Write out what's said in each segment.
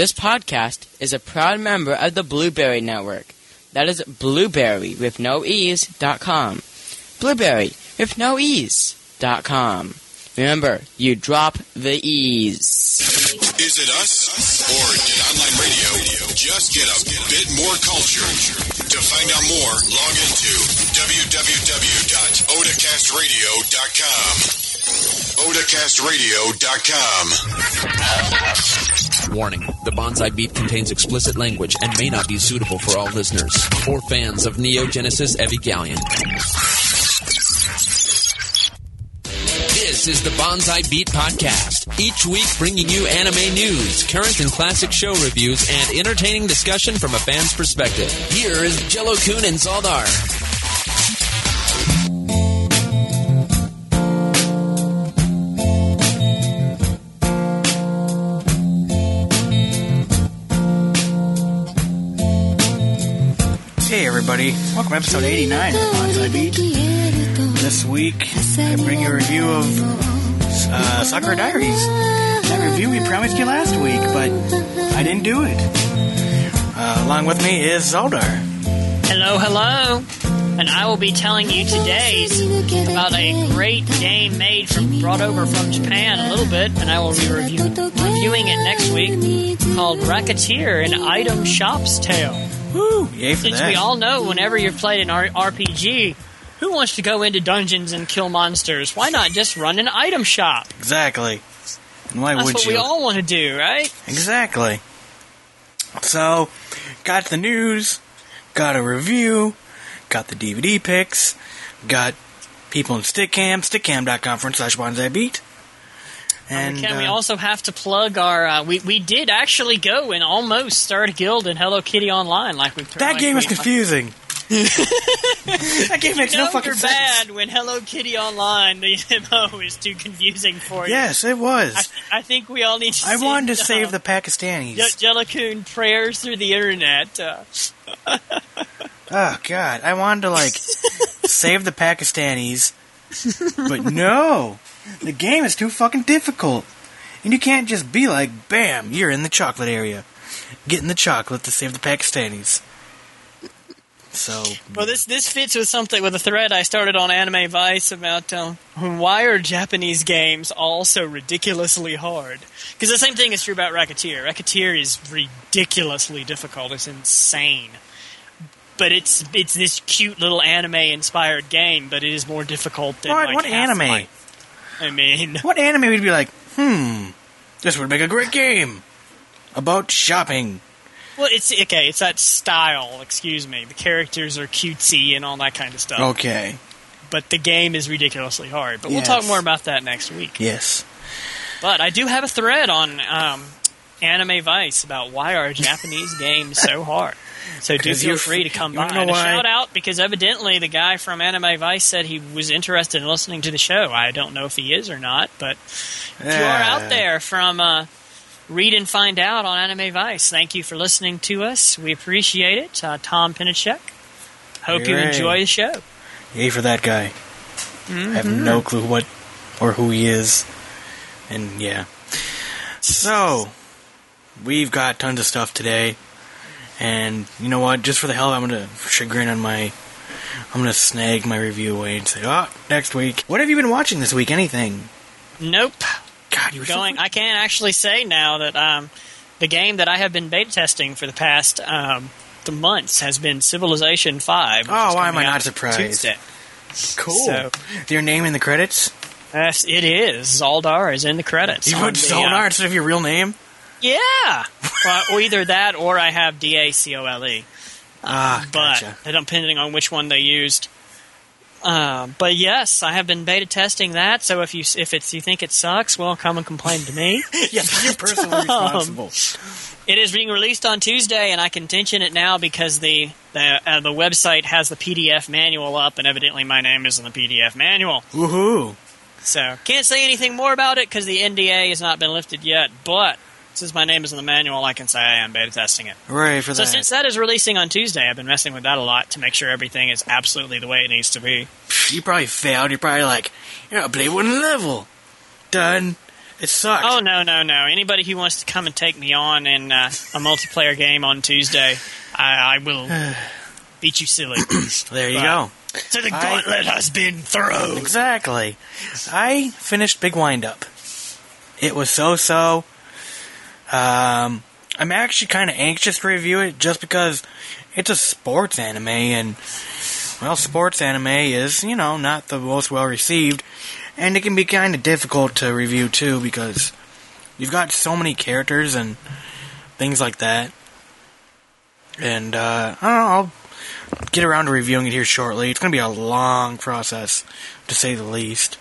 This podcast is a proud member of the Blueberry Network. That is blueberry with no ease dot com. Blueberry with no ease dot com. Remember, you drop the ease. Is it us or did online radio just get a bit more culture? To find out more, log into www.odacastradio.com. odacastradio.com. Warning The Bonsai Beat contains explicit language and may not be suitable for all listeners or fans of Neon Genesis Evangelion. This is the Bonsai Beat Podcast. Each week bringing you anime news, current and classic show reviews, and entertaining discussion from a fan's perspective. Here is Jellokun and Zaldar. Everybody, welcome to episode 89 of Bonsai Beat. This week, I bring you a review of uh, Sakura Diaries. That review we promised you last week, but I didn't do it. Uh, along with me is Zaldar. Hello, hello. And I will be telling you today about a great game made from brought over from Japan a little bit, and I will be review, reviewing it next week called Recettear, an item shop's tale. Woo! Yay for Since that. we all know, whenever you've played an R- RPG, who wants to go into dungeons and kill monsters? Why not just run an item shop? exactly. And why That's would what you? we all want to do, right? Exactly. So, got the news, got a review, got the DVD picks, got people in Stickcam, stickcam.com front slash beat. And Can we uh, also have to plug our? Uh, we we did actually go and almost start a guild in Hello Kitty Online, like we. that like game is we- confusing. that game makes No, no fucking you're sense. bad when Hello Kitty Online the MO is too confusing for you. Yes, it was. I, I think we all need to. I, sing, wanted to uh, save the Pakistanis. Je- Jellokun prayers through the internet. Uh, Oh God, I wanted to like save the Pakistanis, but no, the game is too fucking difficult, and you can't just be like, "Bam, you're in the chocolate area, getting the chocolate to save the Pakistanis." So, well, this this fits with something with a thread I started on Anime Vice about uh, why are Japanese games all so ridiculously hard? Because the same thing is true about Recettear. Recettear is ridiculously difficult. It's insane. But it's it's this cute little anime inspired game, but it is more difficult than what, like what anime? Half-Life. I mean, What anime would be like? Hmm, this would make a great game about shopping. well, it's okay. It's that style. Excuse me. The characters are cutesy and all that kind of stuff. Okay, But the game is ridiculously hard. But we'll talk more about that next week. yes, But I do have a thread on um, Anime Vice about why are Japanese games so hard. So do feel free to come by. And shout out because evidently the guy from Anime Vice said he was interested in listening to the show. I don't know if he is or not, but if you are out there from uh, Read and Find Out on Anime Vice, thank you for listening to us. We appreciate it. Uh, Tom Pinchuk. Hope you Hooray. enjoy the show. Yay for that guy. I have Mm-hmm. no clue what or who he is. And yeah. So, we've got tons of stuff today. And you know what? Just for the hell of it, I'm going to chagrin on my. I'm going to snag my review away and say, oh, next week. What have you been watching this week? Anything? Nope. God, you were so going. I can actually say now that um, the game that I have been beta testing for the past um, the months has been Civilization Five. Oh, why am I not surprised? Tuesday. cool. so- Your name in the credits? Yes, it is. Zaldar is in the credits. You put the, uh, instead of your real name? Yeah. well, or either that, or I have D A C O L E. Ah, But gotcha. depending on which one they used. Uh, but yes, I have been beta testing that. So if you if it's you think it sucks, well, come and complain to me. yes, you're personally responsible. It is being released on Tuesday, and I can mention it now because the the, uh, the website has the PDF manual up, and evidently my name is in the PDF manual. Woohoo. So can't say anything more about it because the NDA has not been lifted yet. But since my name is in the manual, I can say I am beta testing it. Hooray for So that. So since that is releasing on Tuesday, I've been messing with that a lot to make sure everything is absolutely the way it needs to be. you probably failed. You're probably like, yeah, I'll play one level. Done. It sucked. Oh no no no! Anybody who wants to come and take me on in uh, a multiplayer game on Tuesday, I, I will beat you silly. there you Right. go. so the I- gauntlet has been thrown. Exactly. I finished Big Wind Up. It was so so. Um, I'm actually kind of anxious to review it just because it's a sports anime, and well, sports anime is you know not the most well received, and it can be kind of difficult to review too because you've got so many characters and things like that. And uh, I don't know. I'll get around to reviewing it here shortly. It's going to be a long process, to say the least.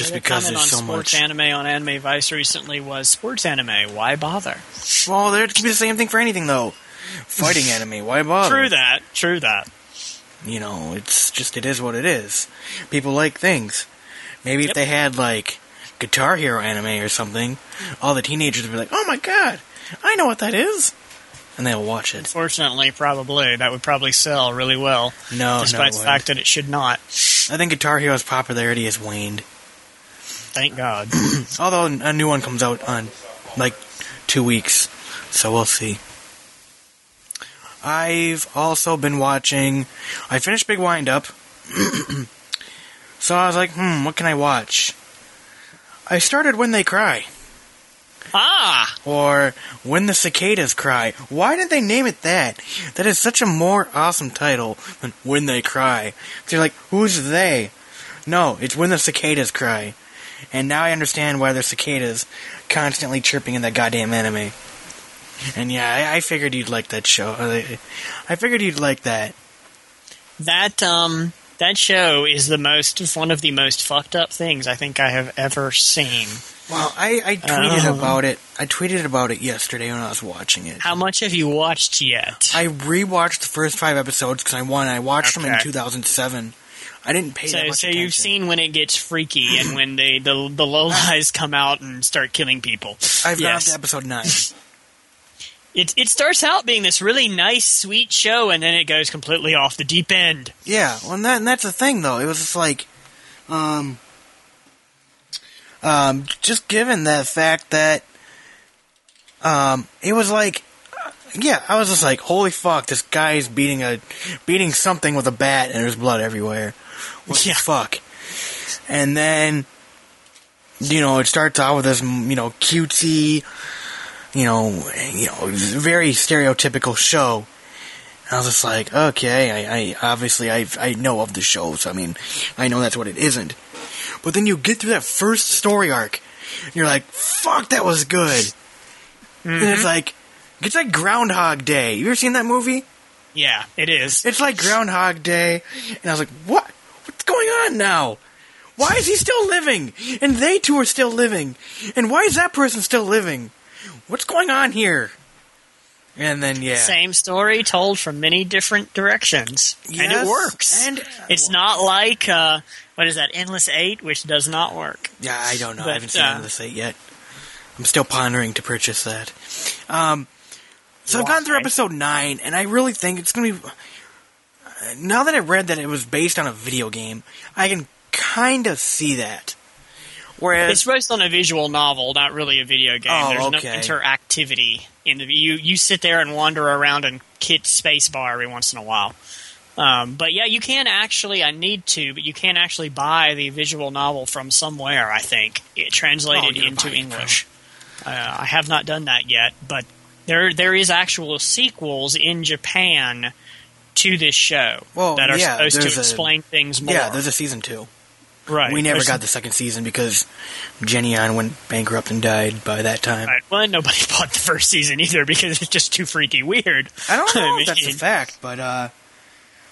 Just because there's on so sports much. anime on Anime Vice recently was sports anime. Why bother? well, there can be the same thing for anything, though. Fighting anime, why bother? True that. True that. You know, it's just it is what it is. People like things. Maybe if they had like Guitar Hero anime or something, all the teenagers would be like, "Oh my god, I know what that is," and they'll watch it. Fortunately, probably that would probably sell really well, No, no, despite it the fact that it should not. I think Guitar Hero's popularity has waned. Thank God. Although a new one comes out on like two weeks, so we'll see. I've also been watching. I finished Big Wind Up, so I was like, hmm, what can I watch? I started When They Cry, ah, or When the Cicadas Cry. Why did they name it that? That is such a more awesome title than When They Cry. They're like, who's they? No, it's When the Cicadas Cry. And now I understand why there's cicadas constantly chirping in that goddamn anime. And yeah, I, I figured you'd like that show. I I figured you'd like that. that um, that show is the most one of the most fucked up things I think I have ever seen. Well, I, I tweeted Oh. about it. I tweeted about it yesterday when I was watching it. How much have you watched yet? I rewatched the first five episodes because I won. I watched them in 2007. I didn't pay that So, much so attention. you've seen when it gets freaky and when they the the lowlies come out and start killing people. I've gone to episode nine. It it starts out being this really nice, sweet show, and then it goes completely off the deep end. Yeah, well, and, that, and that's the thing, though. It was just like, um, um, just given the fact that, um, it was like, yeah, I was just like, holy fuck, this guy's beating a, beating something with a bat, and there's blood everywhere. What Yeah. the fuck? And then, you know, it starts out with this, you know, cutesy, you know, you know, very stereotypical show. I was just like, okay, I, I obviously I I know of the show, so I mean, I know that's what it isn't. But then you get through that first story arc, and you're like, fuck, that was good. And it's mm-hmm. like, it's like Groundhog Day. You ever seen that movie? Yeah, it is. It's like Groundhog Day, and I was like, what? Going on now? Why is he still living? And they two are still living. And why is that person still living? What's going on here? And then yeah, Same story told from many different directions, and it works. and- it's not like uh, what is that, Endless Eight, which does not work. Yeah, I don't know. But, I haven't seen uh, the site yet. I'm still pondering to purchase that. Um, so I've gone through episode nine, and I really think it's going to be. Now that I read that it was based on a video game, I can kind of see that. Whereas, It's based on a visual novel, not really a video game. Oh, There's okay. no interactivity in the you. You sit there and wander around and hit spacebar every once in a while. Um, but yeah, you can actually. I need to, but you can actually buy the visual novel from somewhere. I think it translated Oh, into English. Uh, I have not done that yet, but there there is actual sequels in Japan to this show Well, that are yeah, supposed to there's a- explain things more. yeah, there's a season two. right. We never There's- got the second season because Geneon went bankrupt and died by that time. Right. Well, nobody bought the first season either because it's just too freaky weird. I don't know if that's a fact, but uh,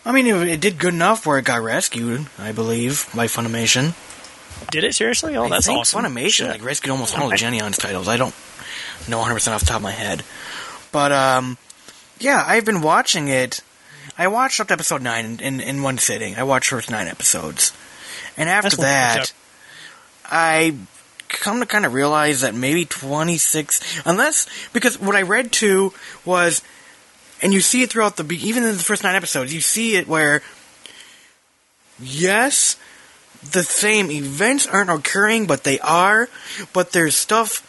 I mean, it, it did good enough where it got rescued, I believe, by Funimation. Did it seriously? Oh, I that's awesome. Funimation Shit. like rescued almost all of. Geneon's titles. I don't know 100 percent off the top of my head, but um, yeah, I've been watching it. I watched up to episode nine in, in, in one sitting. I watched first nine episodes, and after That's what I picked that, I come to kind of realize that maybe 26, unless because what I read too was, and you see it throughout the even in the first nine episodes, you see it where yes, the same events aren't occurring, but they are. But there's stuff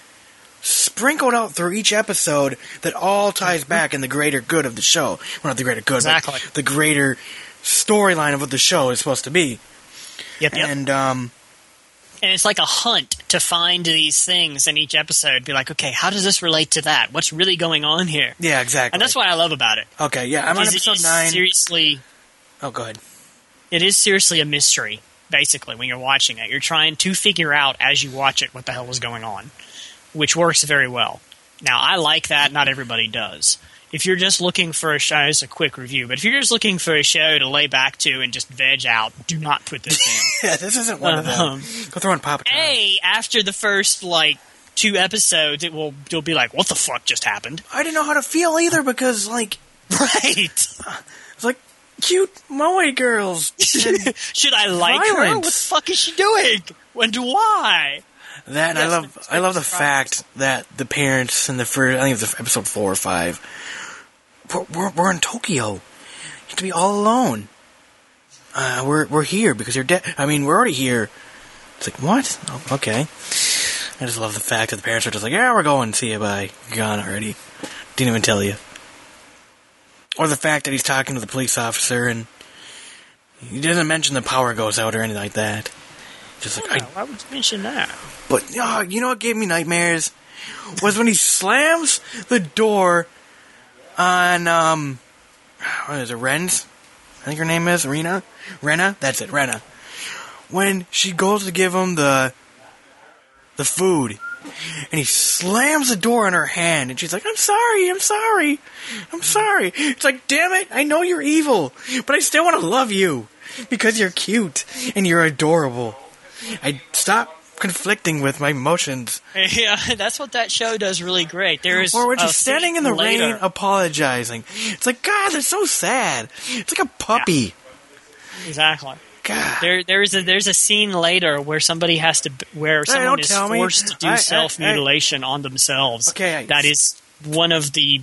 sprinkled out through each episode that all ties back in the greater good of the show. Well, not the greater good, Exactly. but the greater storyline of what the show is supposed to be. Yep, yep. And um, and it's like a hunt to find these things in each episode. Be like, okay, how does this relate to that? What's really going on here? yeah, exactly. And that's what I love about it. Okay, yeah, I'm on episode nine. Seriously, Oh, go ahead. it is seriously a mystery. Basically, when you're watching it, you're trying to figure out as you watch it what the hell is going on, which works very well. Now, I like that. Not everybody does. If you're just looking for a show, it's a quick review. But if you're just looking for a show to lay back to and just veg out, do not put this in. Yeah, this isn't one of them. Um, Go throw in Papa. A, after the first like two episodes, it will you'll be like, "What the fuck just happened?" I didn't know how to feel either because, like, Right? it's like cute moe girls. Should I like her? What the fuck is she doing? And why? That and I love. it's I love the surprised. fact that the parents in the first. I think it was episode four or five. We're, we're, we're in Tokyo. You have to be all alone. Uh, we're we're here because you're dead. I mean, we're already here. It's like what? Oh, okay. I just love the fact that the parents are just like, yeah, we're going. See you. Bye. You're gone already. Didn't even tell you. Or the fact that he's talking to the police officer and he doesn't mention the power goes out or anything like that. Just like I Why would you mention that? but oh, you know what gave me nightmares? Was when he slams the door on um what is it Ren's? I think her name is Rena? Rena? That's it Rena. When she goes to give him the the food and he slams the door on her hand and she's like I'm sorry I'm sorry I'm sorry. It's like damn it I know you're evil but I still want to love you because you're cute and you're adorable I stop conflicting with my emotions. Yeah, that's what that show does really great. There's Or when a she's standing in the later- rain apologizing. It's like, God, they're so sad. It's like a puppy. Exactly. God. There, there's a there's a scene later where somebody has to where someone is tell me. forced to do I- self mutilation on themselves. Okay, I- that is one of the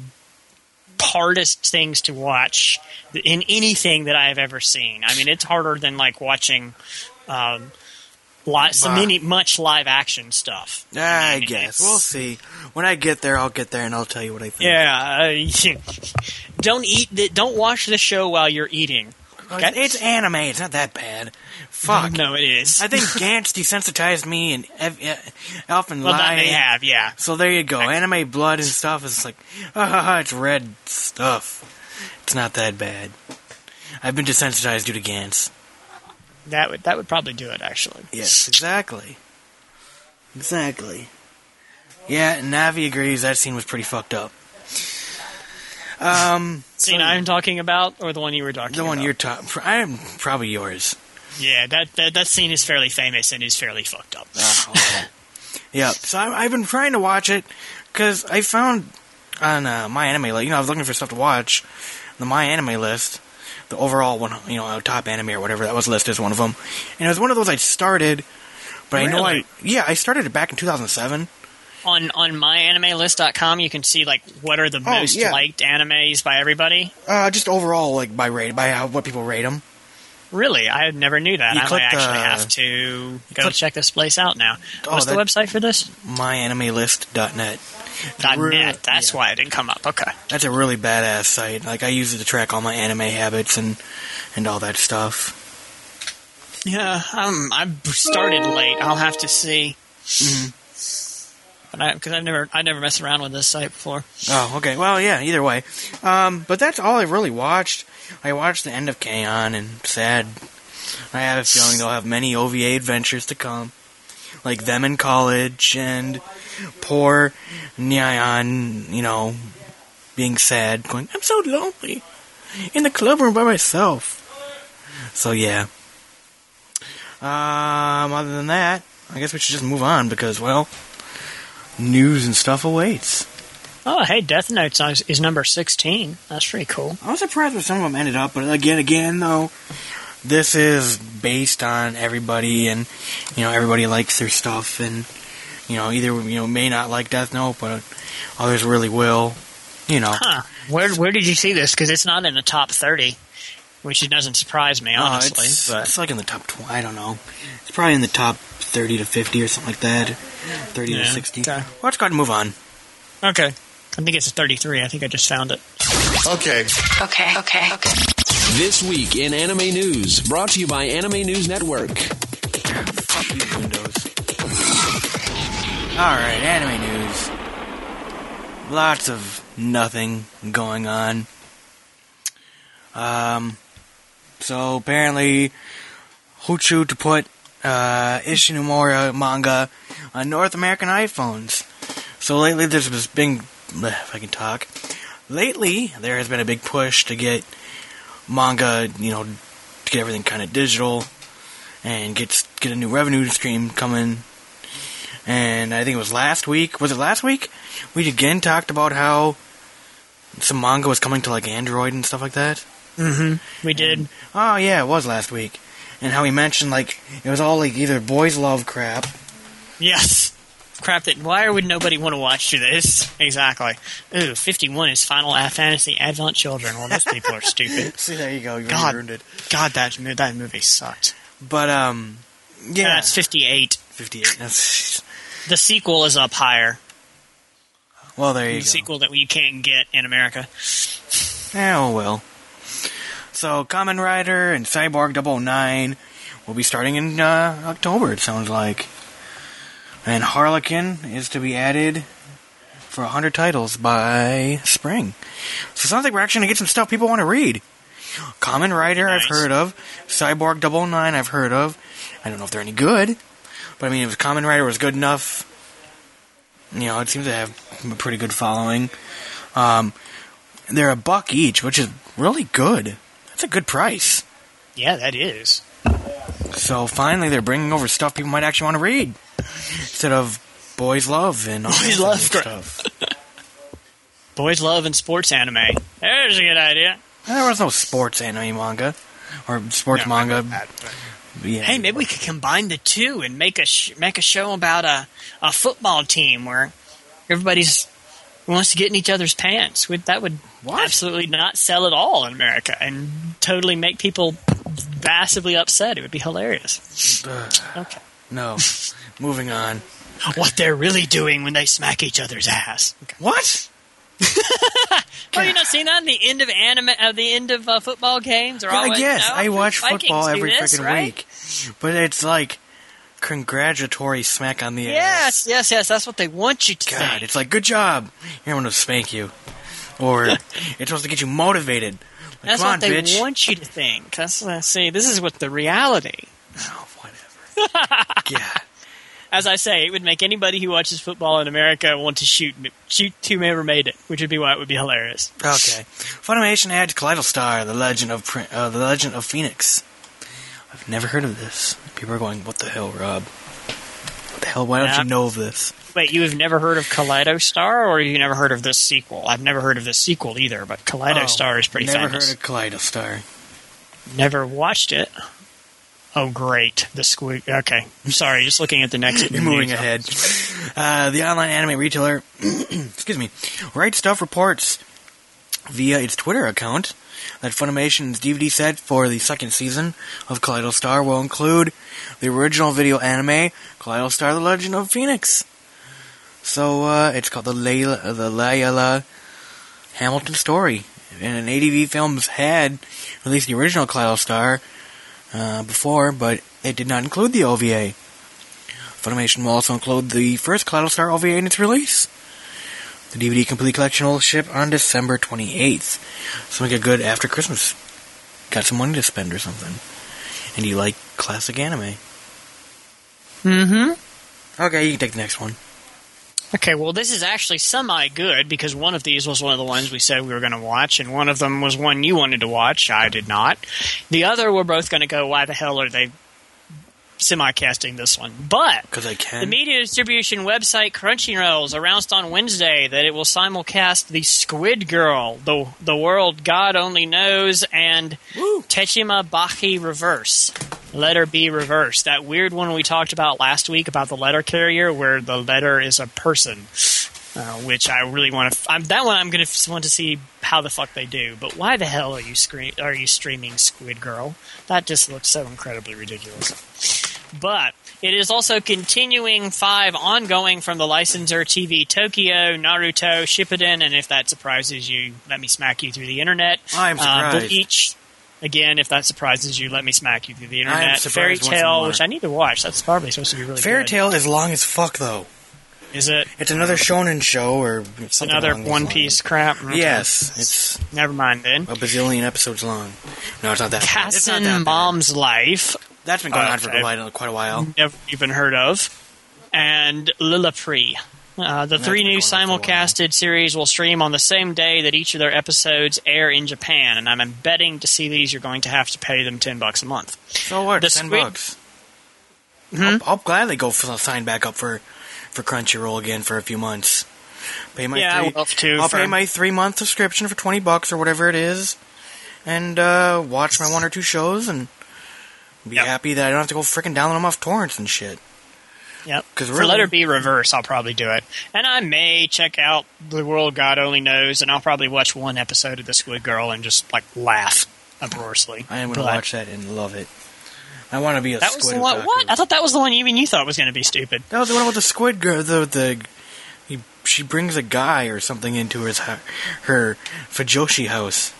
hardest things to watch in anything that I have ever seen. I mean, it's harder than like watching um, lots, Bah. many much live action stuff. I mean, guess. We'll see. When I get there, I'll get there and I'll tell you what I think. Yeah, uh, don't eat. th- Don't watch the show while you're eating. Okay? It's anime. It's not that bad. Fuck. No, it is. I think Gantz desensitized me and Ev- Ev- Elfin well, lied. they have. Yeah. So there you go. Anime blood and stuff is like, ah, it's red stuff. It's not that bad. I've been desensitized due to Gantz. That would that would probably do it actually. Yes, exactly. Exactly. Yeah, Navi agrees that scene was pretty fucked up. Um, Scene I'm talking about, or the one you were talking about? the about? one you're talking, I am probably yours. Yeah, that, that that scene is fairly famous and is fairly fucked up. Oh, okay. yeah, so I, I've been trying to watch it because I found on uh, my anime list. You know, I was looking for stuff to watch. The my anime list, the overall one, you know, top anime or whatever that was listed as one of them, and it was one of those I started. But I know I yeah I started it back in 2007. On on myanimelist.com, you can see like what are the Oh, most yeah. liked animes by everybody. Uh, just overall, like by rate, by how, what people rate them. Really, I never knew that. You I might actually the- have to go click- check this place out now. Oh, What's the website for this? MyAnimeList.net. .net. That's yeah. why it didn't come up. Okay. That's a really badass site. Like I use it to track all my anime habits and and all that stuff. Yeah, um, I started late. I'll have to see. But because I've never I never messed around with this site before. Oh, okay. Well, yeah. Either way, um, but that's all I really watched. I watched the end of K-On! and sad. I have a feeling they'll have many OVA adventures to come, like them in college and poor Nyan, you know, being sad, going, "I'm so lonely in the club room by myself." So yeah. Um, other than that, I guess we should just move on because, well, news and stuff awaits. Oh, hey, Death Note is, is number sixteen. That's pretty cool. I was surprised where some of them ended up, but again, again though, this is based on everybody, and you know everybody likes their stuff, and you know either you know may not like Death Note, but others really will. You know, Huh? Where where did you see this? Because it's not in the top thirty. which doesn't surprise me Oh, honestly. it's, but it's like in the top 20. I don't know. It's probably in the top 30 to 50 or something like that. 30 Yeah, to 60. okay. Well, let's go ahead and move on. okay, I think it's a 33. I think I just found it. Okay. Okay, okay, okay. This week in anime news, brought to you by Anime News Network. Fuck you, Windows. Alright, anime news. Lots of nothing going on. Um, so apparently, Huchu to put uh, Ishinomori manga on North American iPhones. So lately, there's this big, if I can talk. Lately, there has been a big push to get manga, you know, to get everything kind of digital and get get a new revenue stream coming. And I think it was last week. Was it last week? We again talked about how some manga was coming to like Android and stuff like that. Mm-hmm. We did. Oh yeah, it was last week. And how he mentioned like it was all like either boys love crap. Yes. Crap that why would nobody want to watch this? Exactly. Ooh, 51 is Final Fantasy Advent Children. Well, those people are stupid. See, there you go. You God. ruined it. God, that that movie sucked. But um, yeah, That's 58. fifty-eight. That's The sequel is up higher. well, there you The go. sequel that you can't get in America. Oh well. So, Kamen Rider and Cyborg 009 will be starting in uh, October, it sounds like. And Harlequin is to be added for 100 titles by spring. So, it sounds like we're actually going to get some stuff people want to read. Kamen Rider, I've heard of. Cyborg 009, I've heard of. I don't know if they're any good. But I mean, if Kamen Rider was good enough, you know, it seems to have a pretty good following. Um, they're a buck each, which is really good. That's a good price. Yeah, that is. So finally, they're bringing over stuff people might actually want to read instead of boys love and all Boys love stuff. Boys love and sports anime. There's a good idea. There was no sports anime manga or sports manga. Yeah. Hey, maybe we could combine the two and make a sh- make a show about a, a football team where everybody's wants to get in each other's pants. Would that would What? absolutely not sell at all in America and totally make people massively upset. It would be hilarious. Ugh, Okay. no. Moving on. What they're really doing when they smack each other's ass. What? Oh, you not seen that in the end of anime, uh, the end of uh, football games? Or Yeah, always, yes, no, I watch Vikings football every this, freaking right? week, but it's like congratulatory smack on the ass. Yes, yes, yes. That's what they want you to God, think. it's like good job. Here, I'm gonna spank you, or it's supposed to get you motivated. Like, That's come what on, they bitch. want you to think. That's uh, see. This is what the reality. Oh, whatever. yeah. As I say, it would make anybody who watches football in America want to shoot shoot whomever made it, which would be why it would be hilarious. Okay. Funimation adds Kaleido Star, the Legend of uh, the Legend of Phoenix. I've never heard of this. People are going, "What the hell, Rob? What the hell? Why don't Yeah. you know of this?" Wait, you have never heard of Kaleido Star, or you never heard of this sequel? I've never heard of this sequel either, but Kaleido Oh, Star is pretty Never famous. heard of Kaleido Star. Never watched it. Oh, great! The squeak. Okay, I'm sorry. Just looking at the next. You're moving ahead. Uh, the online anime retailer, excuse me, Right Stuf reports via its Twitter account that Funimation's DVD set for the second season of Kaleido Star will include the original video anime Kaleido Star: The Legend of Phoenix. So uh, it's called the Layla, the Layla Hamilton story, and an ADV Films had released the original Kaleido Star uh, before, but it did not include the OVA. Funimation will also include the first Kaleido Star OVA in its release. The DVD complete collection will ship on December 28th. So make a good after Christmas. Got some money to spend or something. And you like classic anime. Mm-hmm. Okay, you can take the next one. Okay, well, this is actually semi good because one of these was one of the ones we said we were going to watch, and one of them was one you wanted to watch. I did not. The other, we're both going to go, why the hell are they semi casting this one? But Because I the media distribution website Crunchyroll announced on Wednesday that it will simulcast the Squid Girl, the the world God only knows, and Woo. Tegami Bachi Reverse. Letter Bee Reverse. That weird one we talked about last week about the letter carrier, where the letter is a person. uh, which I really want to. I'm that one. I'm going to want to see how the fuck they do. But why the hell are you screen are you streaming Squid Girl? That just looks so incredibly ridiculous. But it is also continuing five ongoing from the licensor TV Tokyo, Naruto, Shippuden, and if that surprises you, let me smack you through the internet. I'm Uh, surprised. Bleach. Again, if that surprises you, let me smack you through the internet. Fairy Tail, which I need to watch. That's probably supposed to be really Fairy good. Tale is long as fuck though. Is it It's another shonen show or something another One lines. Piece crap? Okay. Yes, it's Never mind then. a bazillion episodes long. No, it's not that. It's not bad. Mom's Life. That's been going on for Okay. quite, quite a while. never even heard of, and Lilpri. Uh, the three new going on for a while. simulcasted series will stream on the same day that each of their episodes air in Japan, and I'm betting to see these you're going to have to pay them ten bucks a month. So what? The Ten Squid- bucks. I'll, I'll gladly go for sign back up for for Crunchyroll again for a few months. Pay my Yeah, I three, would love to I'll for- pay my three month subscription for twenty bucks or whatever it is, and uh, watch my one or two shows and be Yep. happy that I don't have to go freaking download them off torrents and shit. Yep. 'Cause Because really- letter Bee reverse, I'll probably do it, and I may check out The World God Only Knows, and I'll probably watch one episode of The Squid Girl and just like laugh uproariously. I am going to watch that and love it. I want to be a That was squid. the one. What? I thought that was the one even you thought was going to be stupid. That was the one with the squid girl. The the he, she brings a guy or something into his hu- her Fujoshi house.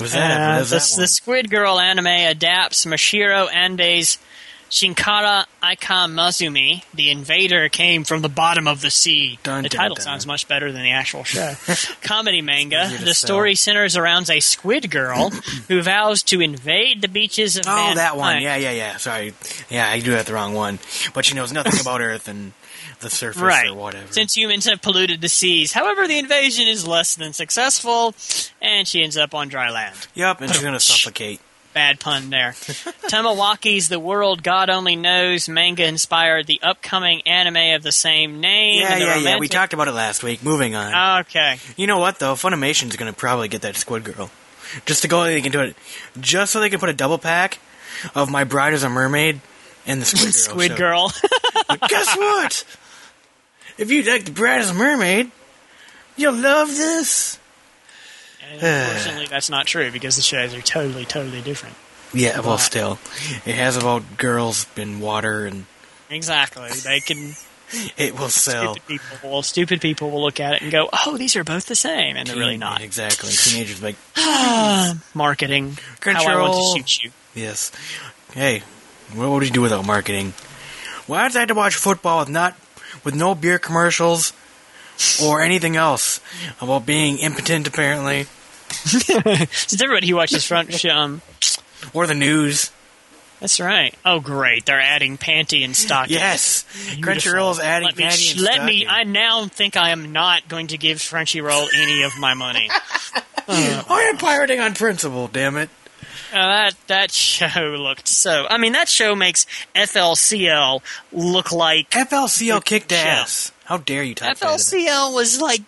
Was that? Uh, was the, that the? Squid Girl anime adapts Mashiro Ande's Shinkara Icon Mazumi. The invader came from the bottom of the sea. Dun, the dun, title dun. sounds much better than the actual show. Comedy manga. The sell. story centers around a squid girl who vows to invade the beaches of Oh, that one. Yeah, yeah, yeah. Sorry. Yeah, I do have the wrong one. But she knows nothing about Earth and the surface Right. or whatever. Since humans have polluted the seas. However, the invasion is less than successful, and she ends up on dry land. Yep, and she's gonna suffocate. Bad pun there. Tamawaki's The World God Only Knows manga inspired the upcoming anime of the same name. Yeah, and the yeah, yeah. We talked about it last week. Moving on. Okay. you know what though? Funimation's gonna probably get that Squid Girl, just to go into it, just so they can put a double pack of My Bride as a Mermaid and the Squid Girl. Squid. Girl. Guess what? If you like the Bride as a Mermaid, you'll love this. And Unfortunately, that's not true because the shows are totally, totally different. Yeah, well, still, it has about girls in water, and Exactly. They can. it will sell. Stupid people, will, stupid people will look at it and go, "Oh, these are both the same," and they're really not. Exactly. Teenagers like, Marketing. How I want Control. to shoot you. yes. Hey, what would you do without marketing? Why did I have to watch football with not with no beer commercials or anything else about being impotent, apparently, Since everybody who watches front, um, or the news? that's right. Oh, great! They're adding panty and stockings. Yes, Beautiful. is adding let me, Patty and let me. I now think I am not going to give Crunchyroll any of my money. I am pirating on principle. Damn it! Uh, that that show looked so. I mean, that show makes FLCL look like FLCL kicked ass. How dare you talk bad about it? FLCL was like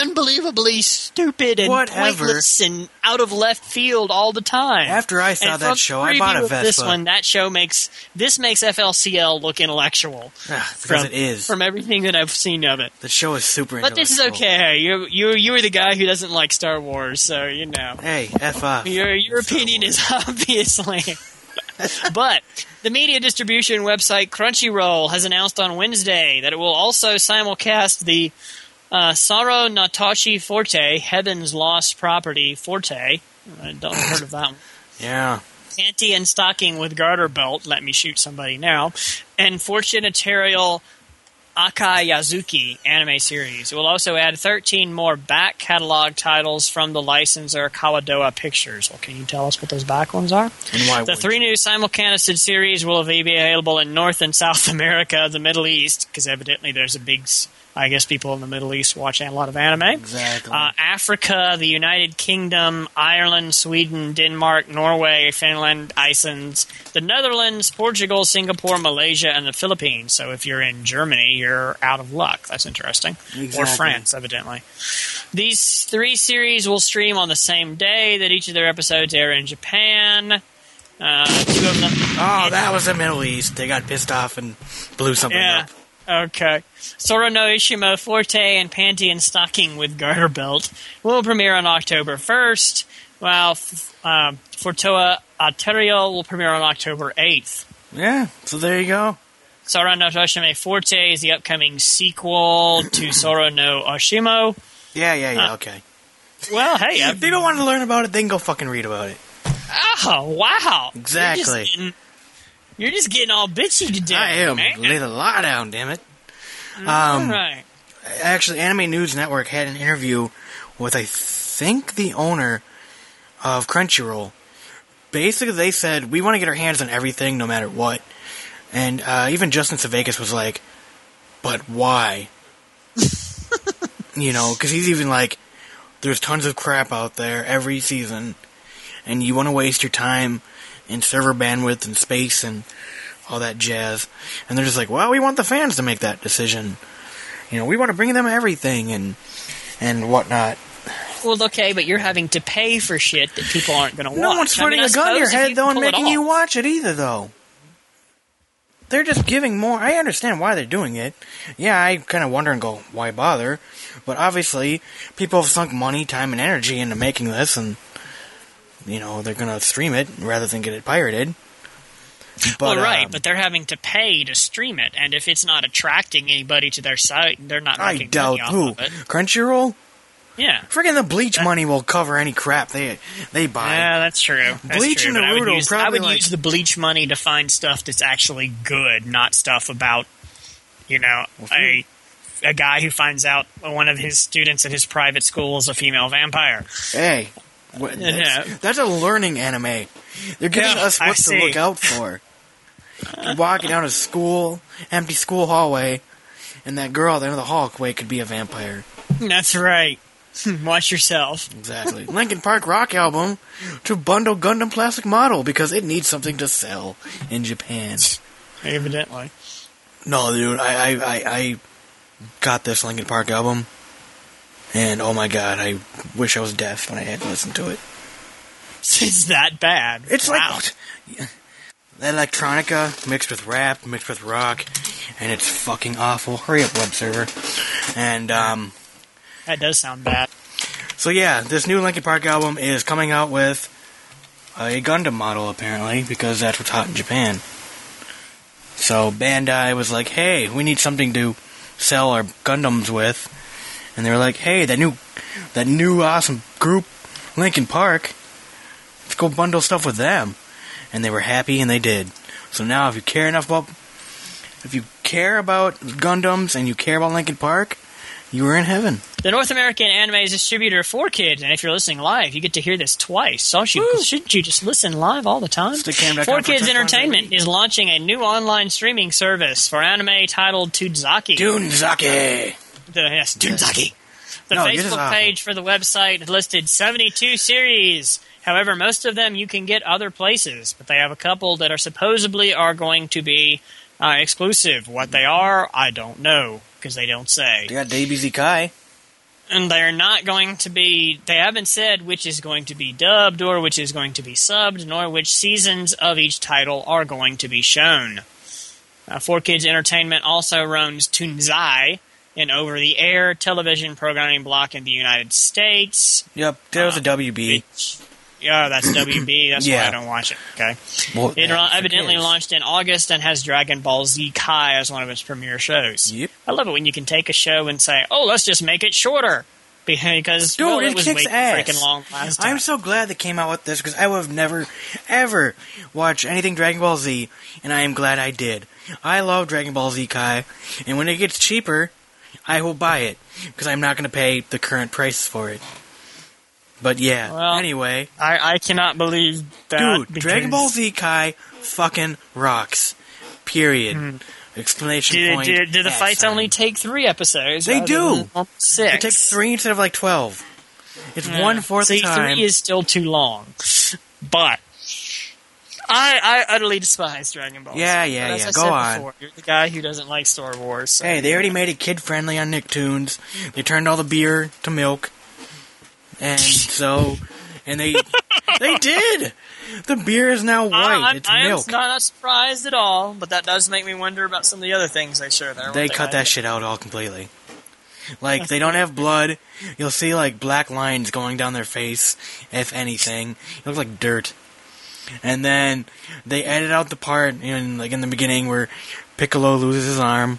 unbelievably stupid and Whatever. pointless and out of left field all the time. After I saw And that show, I bought a of This one, that show makes this makes FLCL look intellectual Ah, because from it is. from everything that I've seen of it. the show is super. But this is okay. You you you were the guy who doesn't like Star Wars, so you know Hey, f off. your your Star opinion Wars. is obviously. but the media distribution website Crunchyroll has announced on Wednesday that it will also simulcast the uh, Saro Natashi Forte, Heaven's Lost Property Forte. I don't heard of that one. Yeah. Panty and stocking with garter belt. Let me shoot somebody now. And Fortune Arterial Akayazuki anime series. It will also add 13 more back catalog titles from the licensor Kadokawa Pictures. Well, can you tell us what those back ones are? And why The three new simulcasted series will be available in North and South America, the Middle East, because evidently there's a big, I guess people in the Middle East watch a lot of anime. Exactly. Uh, Africa, the United Kingdom, Ireland, Sweden, Denmark, Norway, Finland, Iceland, the Netherlands, Portugal, Singapore, Malaysia, and the Philippines. So if you're in Germany, you're out of luck. That's interesting. Or France, evidently. These three series will stream on the same day that each of their episodes air in Japan. Uh, two of them. oh, that was the Middle East. They got pissed off and blew something Yeah. up. Okay. Sora no Ishimo Forte and Panty and Stocking with Garter Belt will premiere on October 1st, while f- um, Fortune Arterial will premiere on October 8th. Yeah, so there you go. Sora no Toshime Forte is the upcoming sequel to Sora no Oshimo. Yeah, yeah, yeah, Huh. okay. Well, hey, If they don't want to learn about it, they can go fucking read about it. oh, wow. Exactly. You're just getting, you're just getting all bitchy today, I am. man. Lay the law down, damn it. all Um, right. actually, Anime News Network had an interview with, I think, the owner of Crunchyroll. Basically, they said, we want to get our hands on everything, no matter what. And uh, even Justin Sevakis was like, but why? you know, because he's even like, there's tons of crap out there every season, and you want to waste your time in server bandwidth and space and all that jazz. And they're just like, well, we want the fans to make that decision. You know, we want to bring them everything and and whatnot. Well, okay, but you're having to pay for shit that people aren't going to watch. No one's I mean, putting I a gun to your head you though and making you watch it either though. They're just giving more. I understand why they're doing it. Yeah, I kind of wonder and go, why bother? But obviously, people have sunk money, time, and energy into making this, and you know they're gonna stream it rather than get it pirated. But, well, right, um, but they're having to pay to stream it, and if it's not attracting anybody to their site, they're not I doubt money off who of it. Crunchyroll. Yeah, Friggin' the bleach money will cover any crap they they buy. yeah, that's true. That's Bleach true, and but I would, Naruto use, I would like- use the bleach money to find stuff that's actually good, not stuff about, you know, a a guy who finds out one of his students at his private school is a female vampire. Hey, what, Yeah. that's, that's a learning anime. They're giving Yeah, us I what to see. look out for. You're walking down a school, empty school hallway, and that girl at the end of the hallway could be a vampire. That's right. Watch yourself. Exactly. Linkin Park rock album to bundle Gundam plastic model because it needs something to sell in Japan. Evidently. No, dude, I I, I, I got this Linkin Park album, and oh my god, I wish I was deaf when I had to listen to it. It's that bad. It's wow. like electronica mixed with rap, mixed with rock, and it's fucking awful. Hurry up, web server. And um, that does sound bad. so yeah, this new Linkin Park album is coming out with a Gundam model apparently because that's what's hot in Japan. So Bandai was like, "Hey, we need something to sell our Gundams with," and they were like, "Hey, that new, that new awesome group, Linkin Park. Let's go bundle stuff with them." And they were happy, and they did. So now, if you care enough about, if you care about Gundams and you care about Linkin Park, you are in heaven. The North American anime distributor for kids, and if you're listening live, you get to hear this twice. So should, shouldn't you just listen live all the time? 4Kids Entertainment is launching a new online streaming service for anime titled Toonzaki. Toonzaki. The, yes, Toonzaki. The No, Facebook page for the website listed 72 series. However, most of them you can get other places, but they have a couple that are supposedly are going to be uh, exclusive. What they are, I don't know because they don't say. They got DBZ Kai. and they're not going to be they haven't said which is going to be dubbed or which is going to be subbed nor which seasons of each title are going to be shown uh, 4kids entertainment also runs Toonzai an over-the-air television programming block in the united states Yep, that was a Uh, WB. which yeah that's wb that's why i don't watch it okay Well, it yeah, evidently launched in August and has Dragon Ball Z Kai as one of its premiere shows. Yep. I love it when you can take a show and say, "Oh, let's just make it shorter," because Dude, well, it it was kicks way ass. freaking long last time. I'm so glad they came out with this because I would have never, ever watched anything Dragon Ball Z, and I am glad I did. I love Dragon Ball Z Kai, and when it gets cheaper, I will buy it because I'm not going to pay the current prices for it. But yeah, Well, anyway, I, I cannot believe that. dude, because- Dragon Ball Z Kai fucking rocks. Period. Hmm. Explanation Do, point. do, do the fights only take three episodes? They do. Six. It takes three instead of like twelve. It's Yeah. one fourth See, the time. three is still too long, but. I, I utterly despise Dragon Ball. Z. Yeah, yeah, yeah, I go on. Before, you're the guy who doesn't like Star Wars. So Hey, they already made it kid friendly on Nicktoons. They turned all the beer to milk, and so, and they they did. The beer is now white. I'm, it's I milk. not surprised at all, but that does make me wonder about some of the other things they show there. they what cut that shit out all completely. Like they don't have blood. You'll see like black lines going down their face, if anything. It looks like dirt. And then they edit out the part in like in the beginning where Piccolo loses his arm.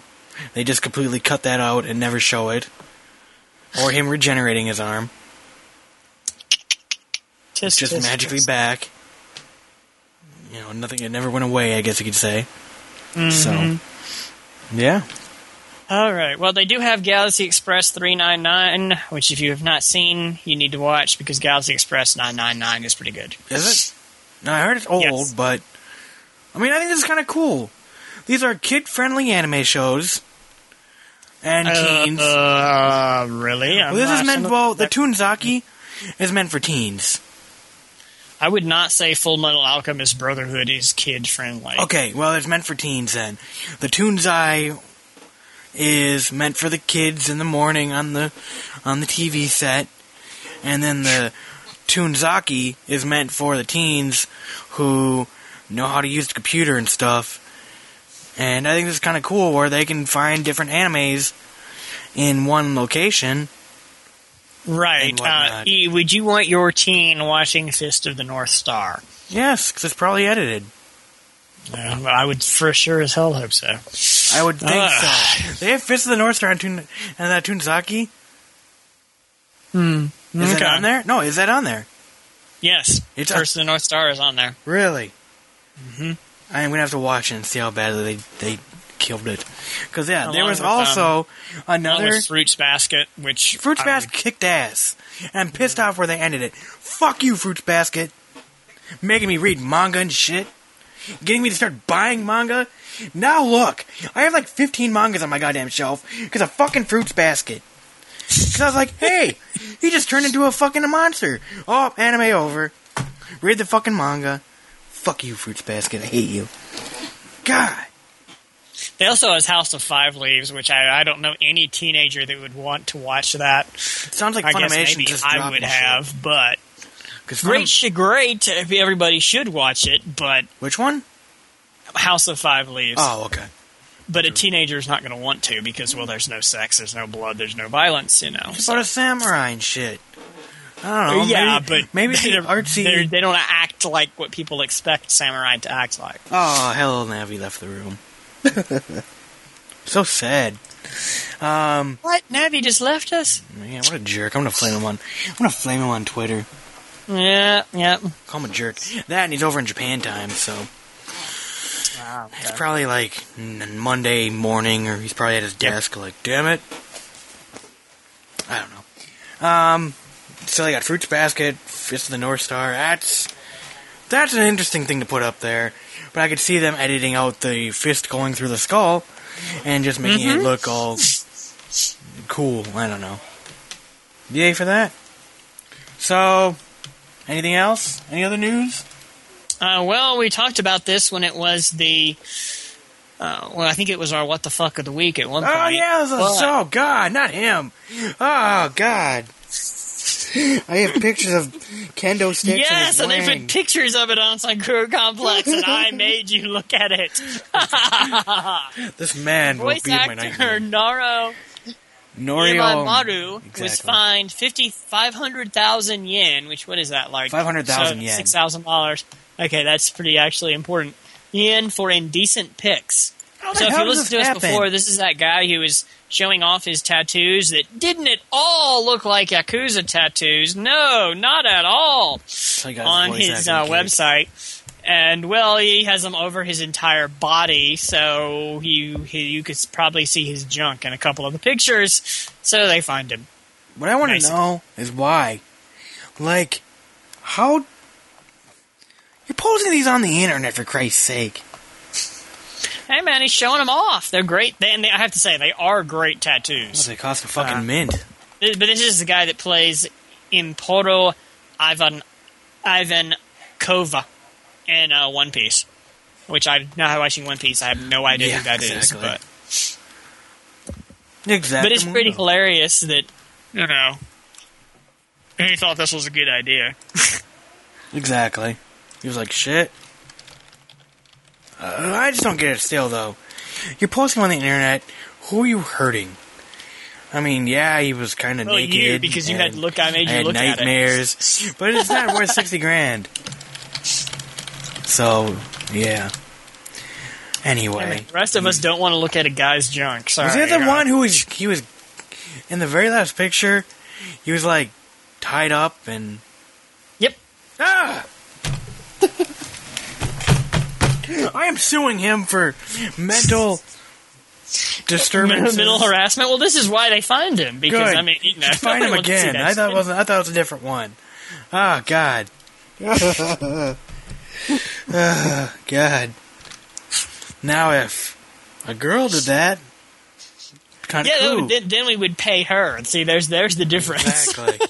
They just completely cut that out and never show it. Or him regenerating his arm. Tisk, Just tisk, magically tisk. back. You know, nothing it never went away, I guess you could say. Mm-hmm. So Yeah. All right. Well, they do have Galaxy Express 399, which if you have not seen, you need to watch because Galaxy Express 999 is pretty good. Is it? No, I heard it's old, Yes. but I mean, I think this is kind of cool. These are kid-friendly anime shows and teens. Uh, really? well, this is meant. Well, the Toonzaki is meant for teens. I would not say Full Metal Alchemist Brotherhood is kid friendly. Okay, well, it's meant for teens then. The Toonzai is meant for the kids in the morning on the on the TV set, and then the Toonzaki is meant for the teens who know how to use the computer and stuff. And I think this is kind of cool where they can find different animes in one location. Right. Uh. E, would you want your teen watching Fist of the North Star? Yes, because it's probably edited. Uh, I would for sure as hell hope so. I would think Ah. so. They have Fist of the North Star and, Toon- and that Toonzaki. Hmm. Is Okay. that on there? No, is that on there? Yes. It's First of the North Star is on there. Really? Mm-hmm. I'm gonna have to watch it and see how badly they they killed it. Because yeah, there was with, also Along another Fruits Basket, which Fruits I Basket kicked ass, and I'm pissed off where they ended it. Fuck you, Fruits Basket, making me read manga and shit, getting me to start buying manga. Now look, I have like 15 mangas on my goddamn shelf because of fucking Fruits Basket. Because I was like, hey, he just turned into a fucking monster. Oh, anime over. Read the fucking manga. Fuck you, Fruits Basket. I hate you. God. They also has House of Five Leaves, which I, I don't know any teenager that would want to watch that. Sounds like I guess maybe I would shit. have, but 'Cause great, Funim- great. Everybody should watch it, but Which one? House of Five Leaves. Oh, okay. But a teenager is not going to want to because well, there's no sex, there's no blood, there's no violence, you know. It's about a samurai and shit. I don't know. yeah, maybe, but maybe they're, artsy. they're- they don't act like what people expect samurai to act like. Oh, hello, Navi left the room. so sad. Um, What? Navi just left us? man, what a jerk! I'm gonna flame him on. I'm gonna flame him on Twitter. Yeah, yeah. Call him a jerk. That and he's over in Japan time, so Wow. it's probably like Monday morning, or he's probably at his desk. Like, damn it. I don't know. Um, so they got Fruits Basket, Fist of the North Star. That's that's an interesting thing to put up there. But I could see them editing out the fist going through the skull and just making it look all cool. I don't know. Yay for that. So, anything else? Any other news? Uh, well, we talked about this when it was the. Uh, well, I think it was our what the fuck of the week at one point. Oh yeah, But- oh god, not him. Oh god. I have pictures of kendo sticks. Yes, and and they put pictures of it on Sankaku Complex, and I made you look at it. This man will Voice be my actor nightmare. Norio. Maru was fined fifty five hundred thousand yen, which what is that like? 500,000 yen. Six thousand dollars. Okay, that's pretty actually important. Yen for indecent pics. How So if you does listened to us happen? before, this is that guy who was showing off his tattoos that didn't at all look like Yakuza tattoos. No, not at all. So on his uh, website. And well, he has them over his entire body, so he, he you could probably see his junk in a couple of the pictures. So they find him. What I want to know is why. Like, how. You're posting these on the internet for Christ's sake. Hey man, he's showing them off. They're great. They, and they, I have to say, they are great tattoos. they cost a fucking Uh, mint. But this is the guy that plays Emporio Ivan Ivan Kova in uh, One Piece, which I now watching One Piece. I have no idea Yeah, who that is, exactly. but Exactly. but it's pretty hilarious that you know he thought this was a good idea. Exactly. He was like, shit. Uh, I just don't get it still, though. You're posting on the internet. Who are you hurting? I mean, yeah, he was kind of Well, naked. you because you had look. I made I you had look at it. nightmares, but it's not worth sixty grand. So, yeah. Anyway, I mean, the rest of us don't want to look at a guy's junk. Sorry. was he the one who was he was in the very last picture? He was like tied up and Yep. ah. I am suing him for mental disturbance, Mental harassment. Well, this is why they find him because Good. I mean, you know, Find him I want to see again. I thought it wasn't. I thought it was a different one. Oh God. oh, God. Now, if a girl did that, kind of Yeah, cool. then, then we would pay her. See, there's there's the difference. exactly.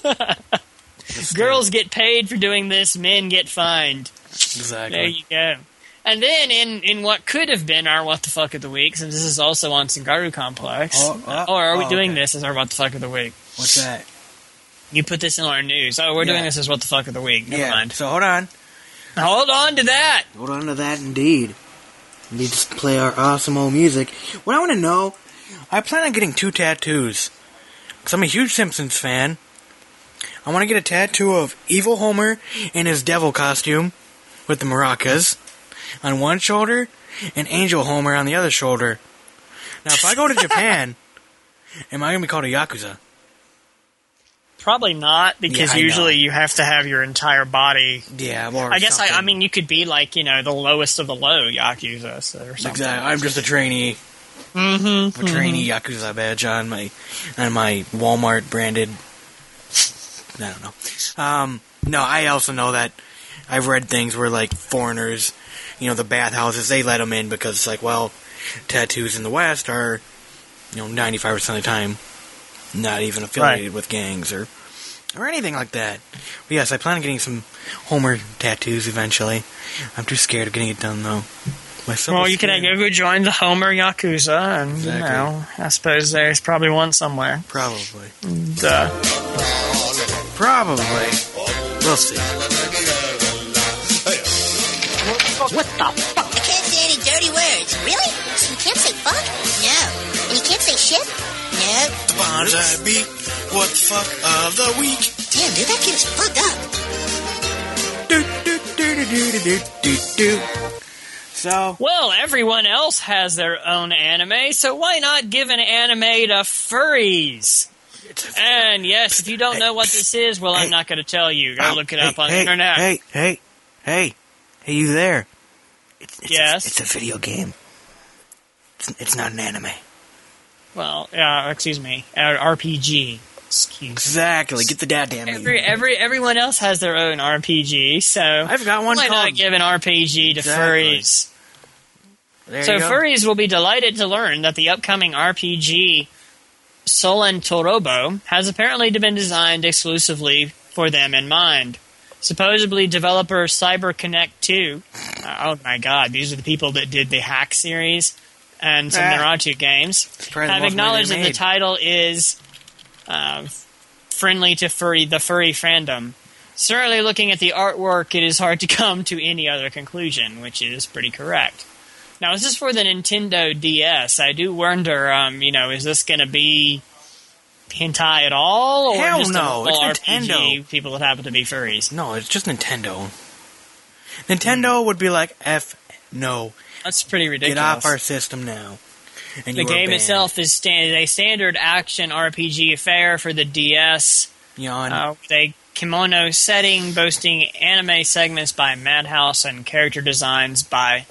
Girls get paid for doing this. Men get fined. Exactly. There you go. And then in, in what could have been our what the fuck of the week, since this is also on Sankaku Complex, Oh, uh, or are we oh, doing okay. this as our what the fuck of the week? What's that? You put this in our news. Oh, we're Yeah. doing this as what the fuck of the week. Never yeah. mind. So hold on. Hold on to that. Hold on to that, indeed. We need to play our awesome old music. What I want to know, I plan on getting two tattoos. Because I'm a huge Simpsons fan. I want to get a tattoo of Evil Homer in his devil costume with the maracas on one shoulder and Angel Homer on the other shoulder. Now, if I go to Japan, am I going to be called a Yakuza? Probably not, because Yeah, usually know. you have to have your entire body. Yeah, I guess I, I mean, you could be like, you know, the lowest of the low Yakuza or something. Exactly. I'm just a trainee. Mm-hmm. a trainee Yakuza badge on my on my Walmart branded. I don't know. Um, no, I also know that I've read things where like foreigners, you know, the bathhouses they let them in because it's like, well, tattoos in the West are, you know, ninety five percent of the time not even affiliated with gangs or or anything like that. But yes, I plan on getting some Homer tattoos eventually. I'm too scared of getting it done though. Myself Well, is you can go join the Homer Yakuza, and, Exactly. you know, I suppose there's probably one somewhere. probably. Duh. Probably. We'll see. What the? I can't say any dirty words. Really? So you can't say fuck? No. And you can't say shit? No. Bonsai beat. What the fuck of the week? Damn, dude, that kid is fucked up. Do, do, do, do, do, do, do, do. So, Well, everyone else has their own anime, so why not give an anime to furries? And yes, if you don't know what this is, well, Hey. I'm not going to tell you. Go look it hey, up on hey, the internet. Hey, hey, hey, hey, you there? It's, it's Yes? A, it's a video game. It's, it's not an anime. Well, uh, excuse me, uh, RPG. Excuse. Exactly. Get the goddamn. Every every everyone else has their own RPG, so I've got one why called. not give an RPG to Exactly. furries? there So you go. furries will be delighted to learn that the upcoming RPG Solatorobo has apparently been designed exclusively for them in mind. Supposedly, developer CyberConnect 2, uh, oh my god, these are the people that did the Hack series and some Ah. Naruto games, It's probably the have acknowledged they that the title is uh, friendly to furry the furry fandom. Certainly, looking at the artwork, it is hard to come to any other conclusion, which is pretty correct. Now, is this for the Nintendo DS? I do wonder, um, you know, is this going to be hentai at all, or Hell just no, a normal it's RPG? Nintendo. People that happen to be furries. No, it's just Nintendo. Nintendo would be like, F no. That's pretty ridiculous. Get off our system now. And the game itself is stand- a standard action RPG affair for the DS. Yawn. uh, a kimono setting boasting anime segments by Madhouse and character designs by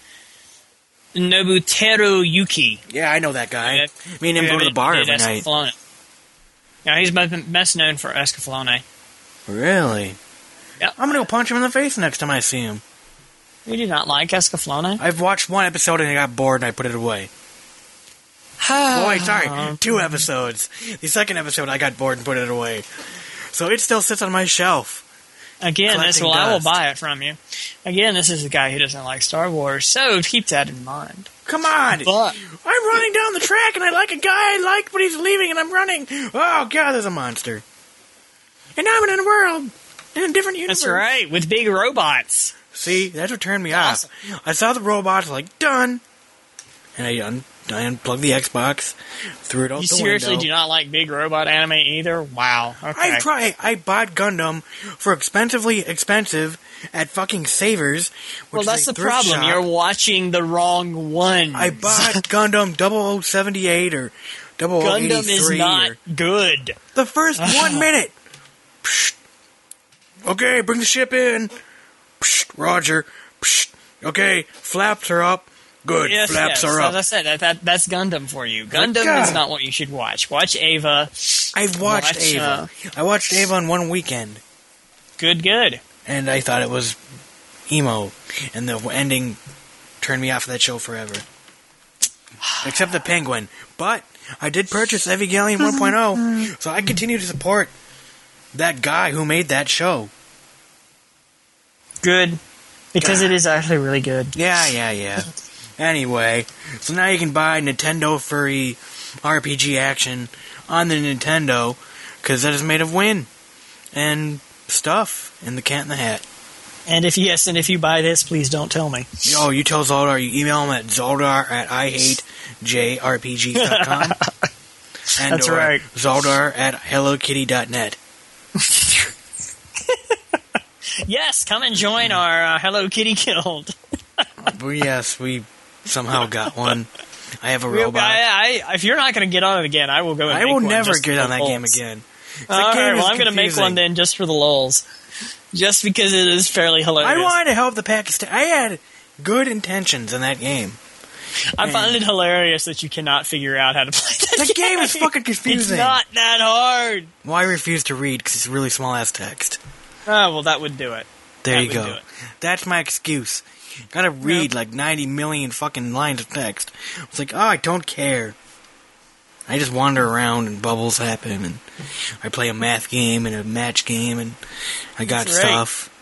Nobuteru Yuki. yeah, I know that guy. Yeah. Me and him go to the bar every night. Yeah, he's best best known for Escaflowne. Really? Yep. I'm gonna go punch him in the face next time I see him. We do not like Escaflowne. I've watched one episode and I got bored and I put it away. Oh, wait, sorry, two episodes. The second episode I got bored and put it away. So it still sits on my shelf. Again, this collecting well, I will buy it from you. Again, this is a guy who doesn't like Star Wars, so keep that in mind. Come on! But I'm running down the track and I like a guy I like, but he's leaving and I'm running. Oh god, there's a monster. And now I'm in a world in a different universe. that's right, with big robots. See, that's what turned me Awesome. off. I saw the robots like done, and I, un- I unplugged the Xbox, threw it out You seriously window. do not like big robot anime either? Wow. Okay. I try. I bought Gundam for expensively expensive at fucking Savers. Which well, that's a the problem. shop. You're watching the wrong one. I bought Gundam 0078 or 0083 Gundam is not or good. the first one minute. Psst. Okay, bring the ship in. Psst. Roger. Psst. Okay, flaps are up. Good, Yes, flaps yes. are up. As I said, that, that that's Gundam for you. Gundam God. is not what you should watch. Watch Ava. I've watched watch, Ava. uh, I watched Ava on one weekend, Good, good. and I thought it was emo, and the ending turned me off of that show forever. Except the penguin. But I did purchase Evangelion 1.0, so I continue to support that guy who made that show. Good. Because it is actually really good. Yeah, yeah, yeah. Anyway, so now you can buy Nintendo Furry RPG action on the Nintendo because that is made of wind and stuff in the Cat in the Hat. And if yes, and if you buy this, please don't tell me. Oh, you tell Zaldar, you email him at zaldar at ihatejrpgs.com. and That's or right. Zaldar at hellokitty.net. Yes, come and join our uh, Hello Kitty Guild. Yes, we somehow got one. I have a Real robot. guy, I, if you're not going to get on it again, I will go. And I will never get on that game again. All game well, I'm going to make one then just for the lulls, just because it is fairly hilarious. I wanted to help the Pakistan. I had good intentions in that game. I find it hilarious that you cannot figure out how to play that The game is fucking confusing. It's not that hard. Well, I refuse to read because it's really small ass text. Oh well, that would do it. There That you go. That's my excuse. Gotta read like 90 million fucking lines of text. It's like, oh, I don't care. I just wander around and bubbles happen and I play a math game and a match game and I got right. stuff.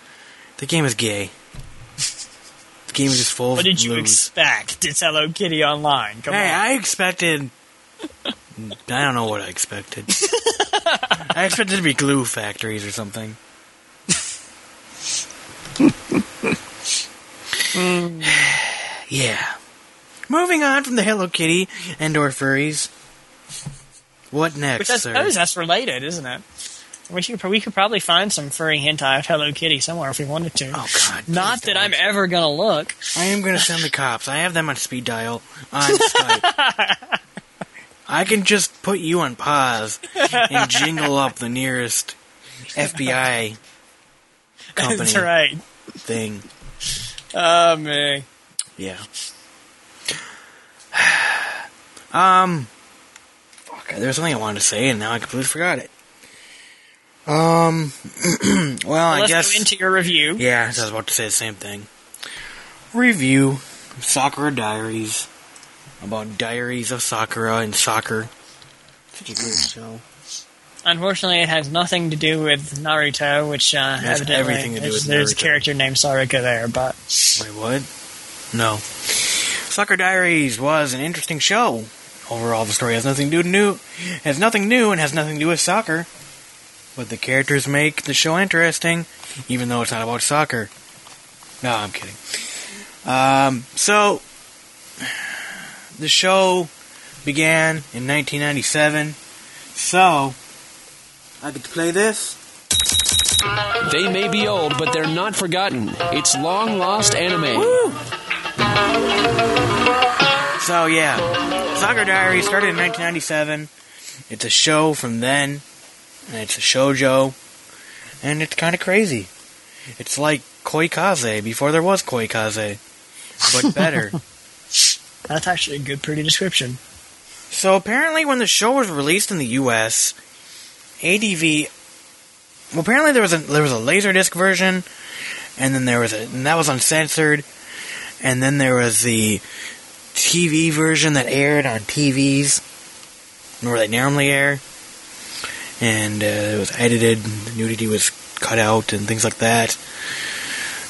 The game is gay. The game is just full What of did you blues. expect? It's Hello Kitty Online. Come Hey, on. I expected. I don't know what I expected. I expected it to be glue factories or something. yeah. Moving on from the Hello Kitty and or furries. What next, Which I sir? suppose that's related, isn't it? We could, we could probably find some furry hentai of Hello Kitty somewhere if we wanted to. Oh God! Not that I'm ever gonna look. I am going to send the cops. I have them on speed dial on Skype. I can just put you on pause and jingle up the nearest FBI company That's right. thing. Oh man. Yeah. Um. Fuck. There's something I wanted to say, and now I completely forgot it. Um. well, I Let's guess. go into your review. Yeah, I was about to say the same thing. Review Sakura Diaries about Diaries of Sakura and soccer. Such a great show. Unfortunately, it has nothing to do with Naruto, which uh, has evidently everything to do with there's a character named Sakura there, but Wait, what? No. Soccer Diaries was an interesting show. Overall, the story has nothing to do new, has nothing new, and has nothing to do with soccer. But the characters make the show interesting, even though it's not about soccer. No, I'm kidding. Um, so the show began in 1997. So I get to play this. They may be old, but they're not forgotten. It's long lost anime. So yeah, Soccer Diary started in 1997. It's a show from then, and it's a shojo, and it's kind of crazy. It's like Koikaze before there was Koikaze, but better. that's actually a good, pretty description. so apparently, when the show was released in the U.S., ADV. Well, apparently there was a there was a laserdisc version, and then there was a and that was uncensored, and then there was the TV version that aired on TVs, where they normally air, and uh, it was edited. The nudity was cut out and things like that.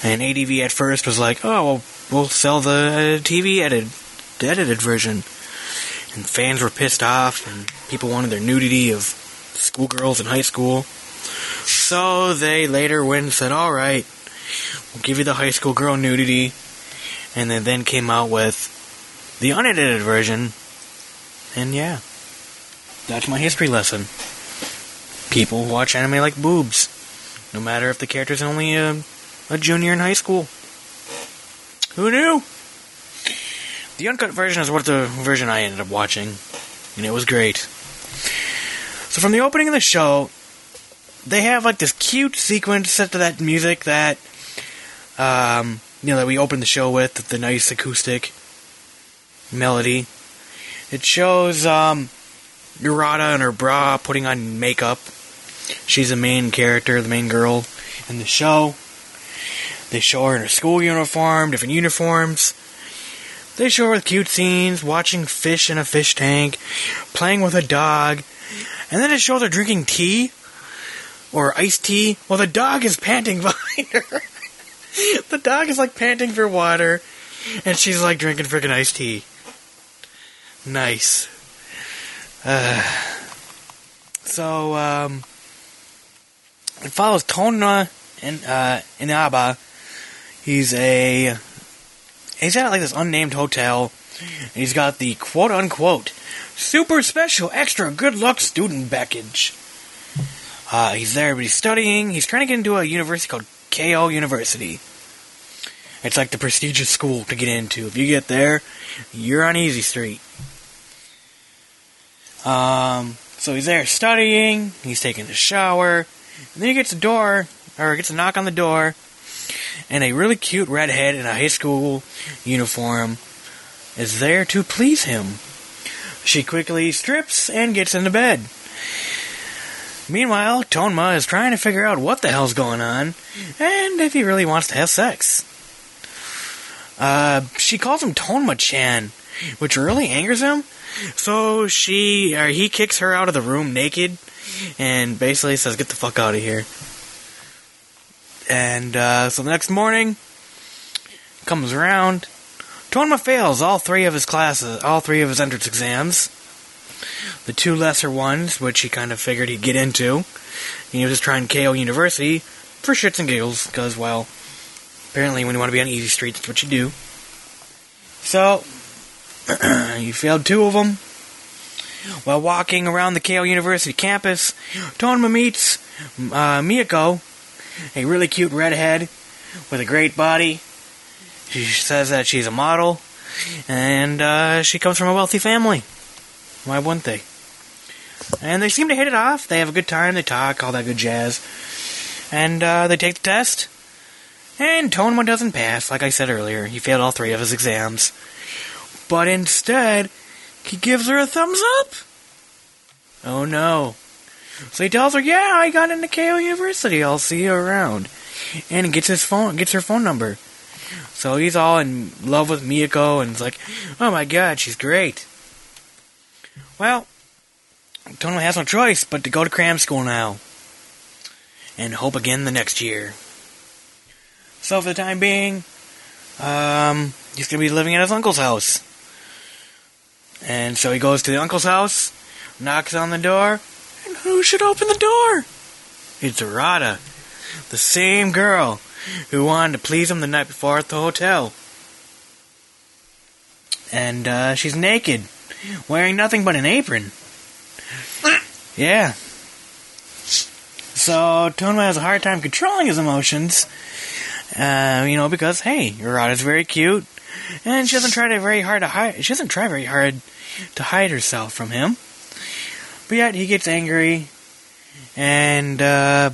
And ADV at first was like, "Oh, well, we'll sell the uh, TV edited edited version," and fans were pissed off, and people wanted their nudity of schoolgirls in high school. So they later went and said, "All right, We'll give you the high school girl nudity, and then then came out with the unedited version. And yeah, that's my history lesson. People watch anime like boobs, no matter if the character's only a, a junior in high school. Who knew? The uncut version is what the version I ended up watching, and it was great. So from the opening of the show, they have like this cute sequence set to that music that, um, you know, that we opened the show with, the nice acoustic melody. It shows um, Urata and her bra putting on makeup. She's the main character, the main girl in the show. They show her in her school uniform, different uniforms. They show her with cute scenes, watching fish in a fish tank, playing with a dog, and then it shows her drinking tea or iced tea while the dog is panting behind her. the dog is like panting for water, and she's like drinking freaking iced tea. Nice. Uh, so, um, it follows Tonna and uh, Inaba. He's a he's at like this unnamed hotel. He's got the quote unquote super special extra good luck student package. Uh, he's there, but he's studying. He's trying to get into a university called KO University. It's like the prestigious school to get into. If you get there, you're on Easy Street. Um, so he's there studying. He's taking a shower, and then he gets a door, or gets a knock on the door, and a really cute redhead in a high school uniform is there to please him. She quickly strips and gets into bed. Meanwhile, Tonma is trying to figure out what the hell's going on and if he really wants to have sex. Uh, she calls him Tonma Chan, which really angers him. So she, or he kicks her out of the room naked and basically says, Get the fuck out of here. And uh, so the next morning comes around. Tonma fails all three of his classes, all three of his entrance exams. The two lesser ones, which he kind of figured he'd get into. And he was just trying KO University for shits and giggles, because, well, apparently when you want to be on Easy Street, that's what you do. So, he failed two of them. While walking around the KO University campus, Tonma meets uh, Miyako, a really cute redhead with a great body. She says that she's a model, and uh, she comes from a wealthy family. Why wouldn't they? And they seem to hit it off. They have a good time. They talk, all that good jazz. And uh, they take the test. And Tonma doesn't pass, like I said earlier. He failed all three of his exams. But instead, he gives her a thumbs up. Oh no. So he tells her, "Yeah, I got into KO University. I'll see you around." And gets his phone, gets her phone number. So he's all in love with Miyako, and it's like, "Oh my god, she's great." Well, Tonma has no choice but to go to cram school now, and hope again the next year. So for the time being, um, he's gonna be living at his uncle's house. And so he goes to the uncle's house, knocks on the door, and who should open the door? It's Arata, the same girl who wanted to please him the night before at the hotel. And uh, she's naked, wearing nothing but an apron. Yeah. So Tonma has a hard time controlling his emotions. Uh, you know, because hey, Urata's very cute, and she doesn't try to very hard to hide. She doesn't try very hard to hide herself from him. But yet he gets angry, and uh,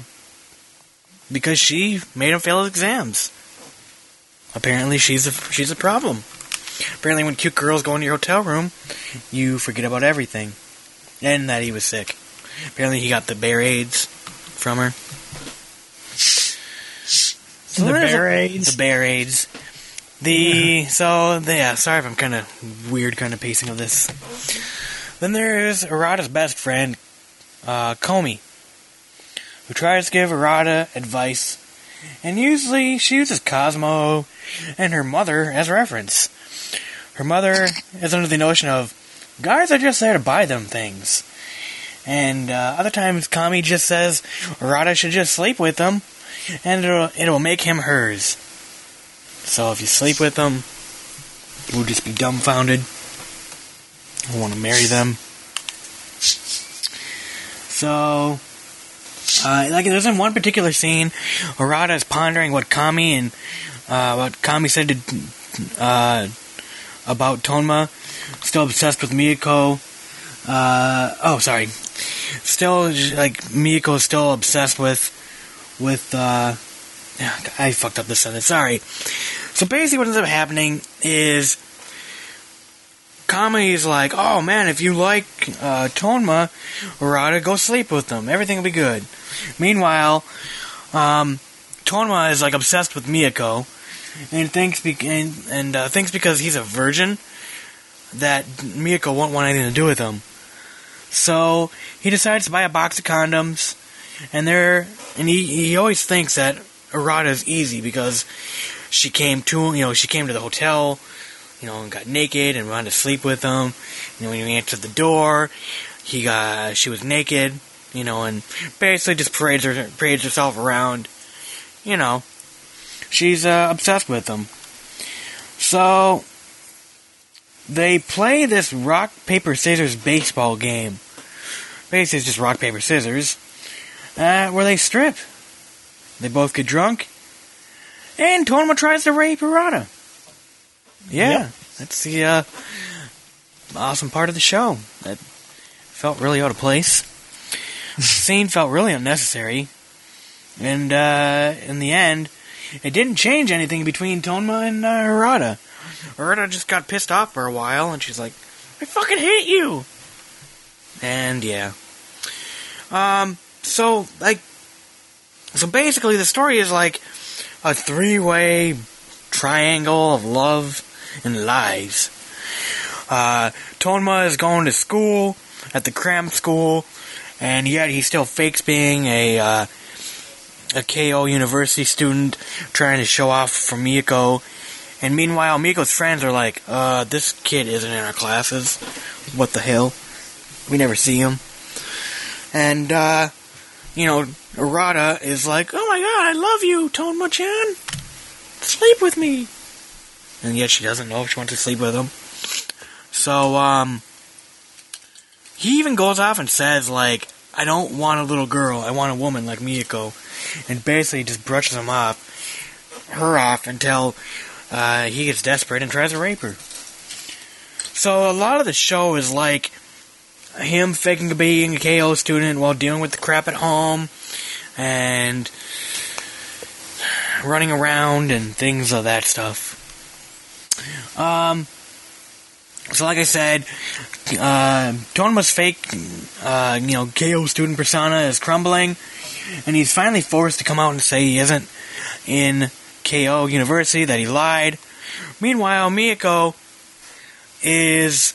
because she made him fail his exams. Apparently, she's a she's a problem. Apparently, when cute girls go into your hotel room, you forget about everything, and that he was sick. Apparently, he got the bear AIDS from her. So The a- bear AIDS? The bear AIDS. The so the, yeah. Sorry if I'm kind of weird, kind of pacing of this. Then there's Arata's best friend, uh, Komi, who tries to give Arata advice, and usually she uses Cosmo and her mother as reference. Her mother is under the notion of guys are just there to buy them things. And uh, other times, Kami just says Arata should just sleep with them and it'll, it'll make him hers. So if you sleep with them, you will just be dumbfounded. I want to marry them. So, uh, like, there's in one particular scene, Arata is pondering what Kami and uh, what Kami said to, uh, about Tonma. Still obsessed with Miyako. Uh, oh, sorry. Still, like, Miyako is still obsessed with, with, uh, I fucked up this sentence, sorry. So basically what ends up happening is, Kami is like, oh man, if you like, uh, Tonma, Arata, go sleep with them. Everything will be good. Meanwhile, um, Tonma is like obsessed with Miyako, and thinks be- and, and uh, thinks because he's a virgin that Miyako won't want anything to do with him. So he decides to buy a box of condoms, and there, and he he always thinks that Arata is easy because she came to you know she came to the hotel, you know, and got naked and wanted to sleep with him. Know, when he answered the door, he got she was naked, you know, and basically just parades her parades herself around, you know. She's uh, obsessed with him. So they play this rock paper scissors baseball game. Basically, it's just rock paper scissors, uh, where they strip. They both get drunk, and Tonma tries to rape Arata. Yeah, Yep. that's the uh, awesome part of the show. That felt really out of place. The scene felt really unnecessary, and uh, in the end, it didn't change anything between Tonma and uh, Arata. Arata just got pissed off for a while, and she's like, "I fucking hate you." And yeah, um, so like, so basically, the story is like a three-way triangle of love and lives. Uh, Tonma is going to school at the cram school, and yet he still fakes being a uh, a KO University student, trying to show off for Miko. And meanwhile, Miko's friends are like, "Uh, this kid isn't in our classes. What the hell? We never see him." And uh, you know, Arata is like, "Oh my god, I love you, Tonma-chan. Sleep with me." And yet she doesn't know if she wants to sleep with him. So, um, he even goes off and says, like, I don't want a little girl, I want a woman like Miyako. And basically just brushes him off, her off, until uh, he gets desperate and tries to rape her. So a lot of the show is like him faking being a KO student while dealing with the crap at home and running around and things of that stuff. Um, so like I said, uh, Tonma's fake, uh, you know, KO student persona is crumbling, and he's finally forced to come out and say he isn't in KO University, that he lied. Meanwhile, Miyako is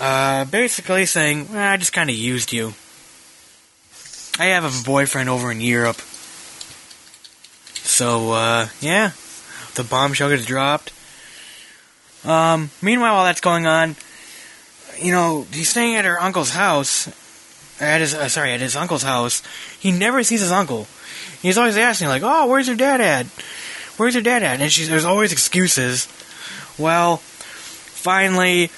uh, basically saying, well, I just kind of used you. I have a boyfriend over in Europe. So, uh, yeah, the bombshell gets dropped. Um, meanwhile, while that's going on, you know, he's staying at her uncle's house. At his, uh, sorry, at his uncle's house. He never sees his uncle. He's always asking, like, "Oh, where's your dad at? Where's your dad at?" And she's, there's always excuses. Well, finally,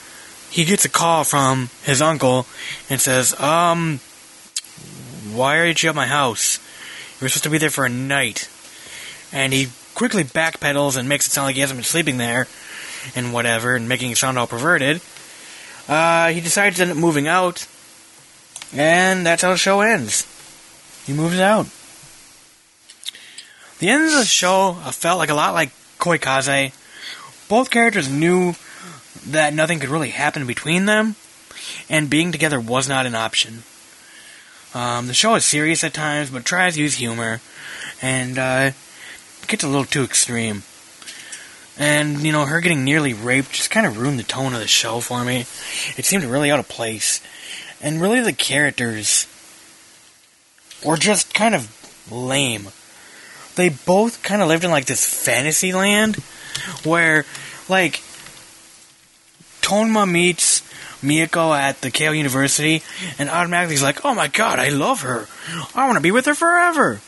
he gets a call from his uncle and says, "Um, why aren't you at my house? You were supposed to be there for a night." And he quickly backpedals and makes it sound like he hasn't been sleeping there and whatever, and making it sound all perverted. Uh, he decides to end up moving out, and that's how the show ends. He moves out. The end of the show uh, felt like a lot like Koikaze. Both characters knew that nothing could really happen between them, and being together was not an option. Um, the show is serious at times, but tries to use humor, and uh, gets a little too extreme. And, you know, her getting nearly raped just kind of ruined the tone of the show for me. It seemed really out of place. And really, the characters were just kind of lame. They both kind of lived in, like, this fantasy land where, like, Tonma meets Miyako at the KO University, and automatically he's like, oh my god, I love her. I want to be with her forever.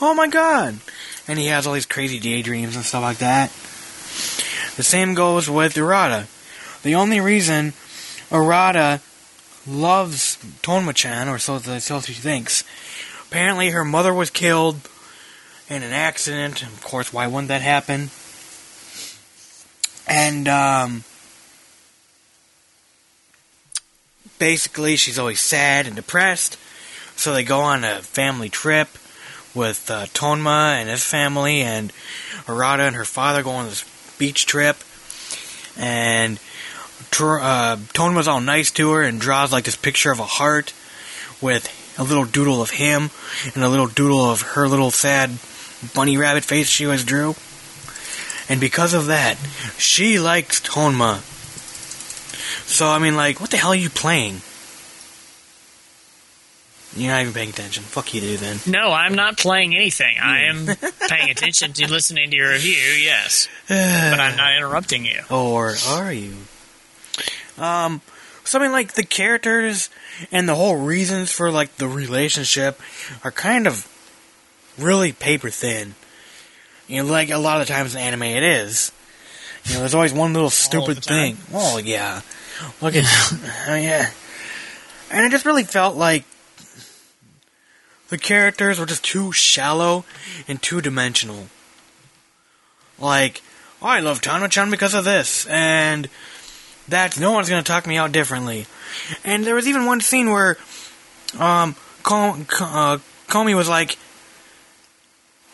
oh my god. And he has all these crazy daydreams and stuff like that. The same goes with Urata. The only reason Urata loves Tonma-chan, or so, so she thinks, apparently her mother was killed in an accident. Of course, why wouldn't that happen? And, um, basically, she's always sad and depressed. So they go on a family trip with uh, Tonma and his family, and Arata and her father go on this beach trip. And uh, Tonma's all nice to her and draws like this picture of a heart with a little doodle of him and a little doodle of her little sad bunny rabbit face she always drew. And because of that, she likes Tonma. So, I mean, like, what the hell are you playing? You're not even paying attention. Fuck you, dude, then. No, I'm not playing anything. I am paying attention to listening to your review, yes. But I'm not interrupting you. Or are you? Um, so I mean, like, the characters and the whole reasons for, like, the relationship are kind of really paper thin. You know, like, a lot of times in anime it is. You know, there's always one little stupid thing. Oh, yeah. Look at, oh, yeah. And it just really felt like the characters were just too shallow and two dimensional. Like, I love Tano-chan because of this, and that no one's gonna talk me out differently. And there was even one scene where, um, uh, Comey was like,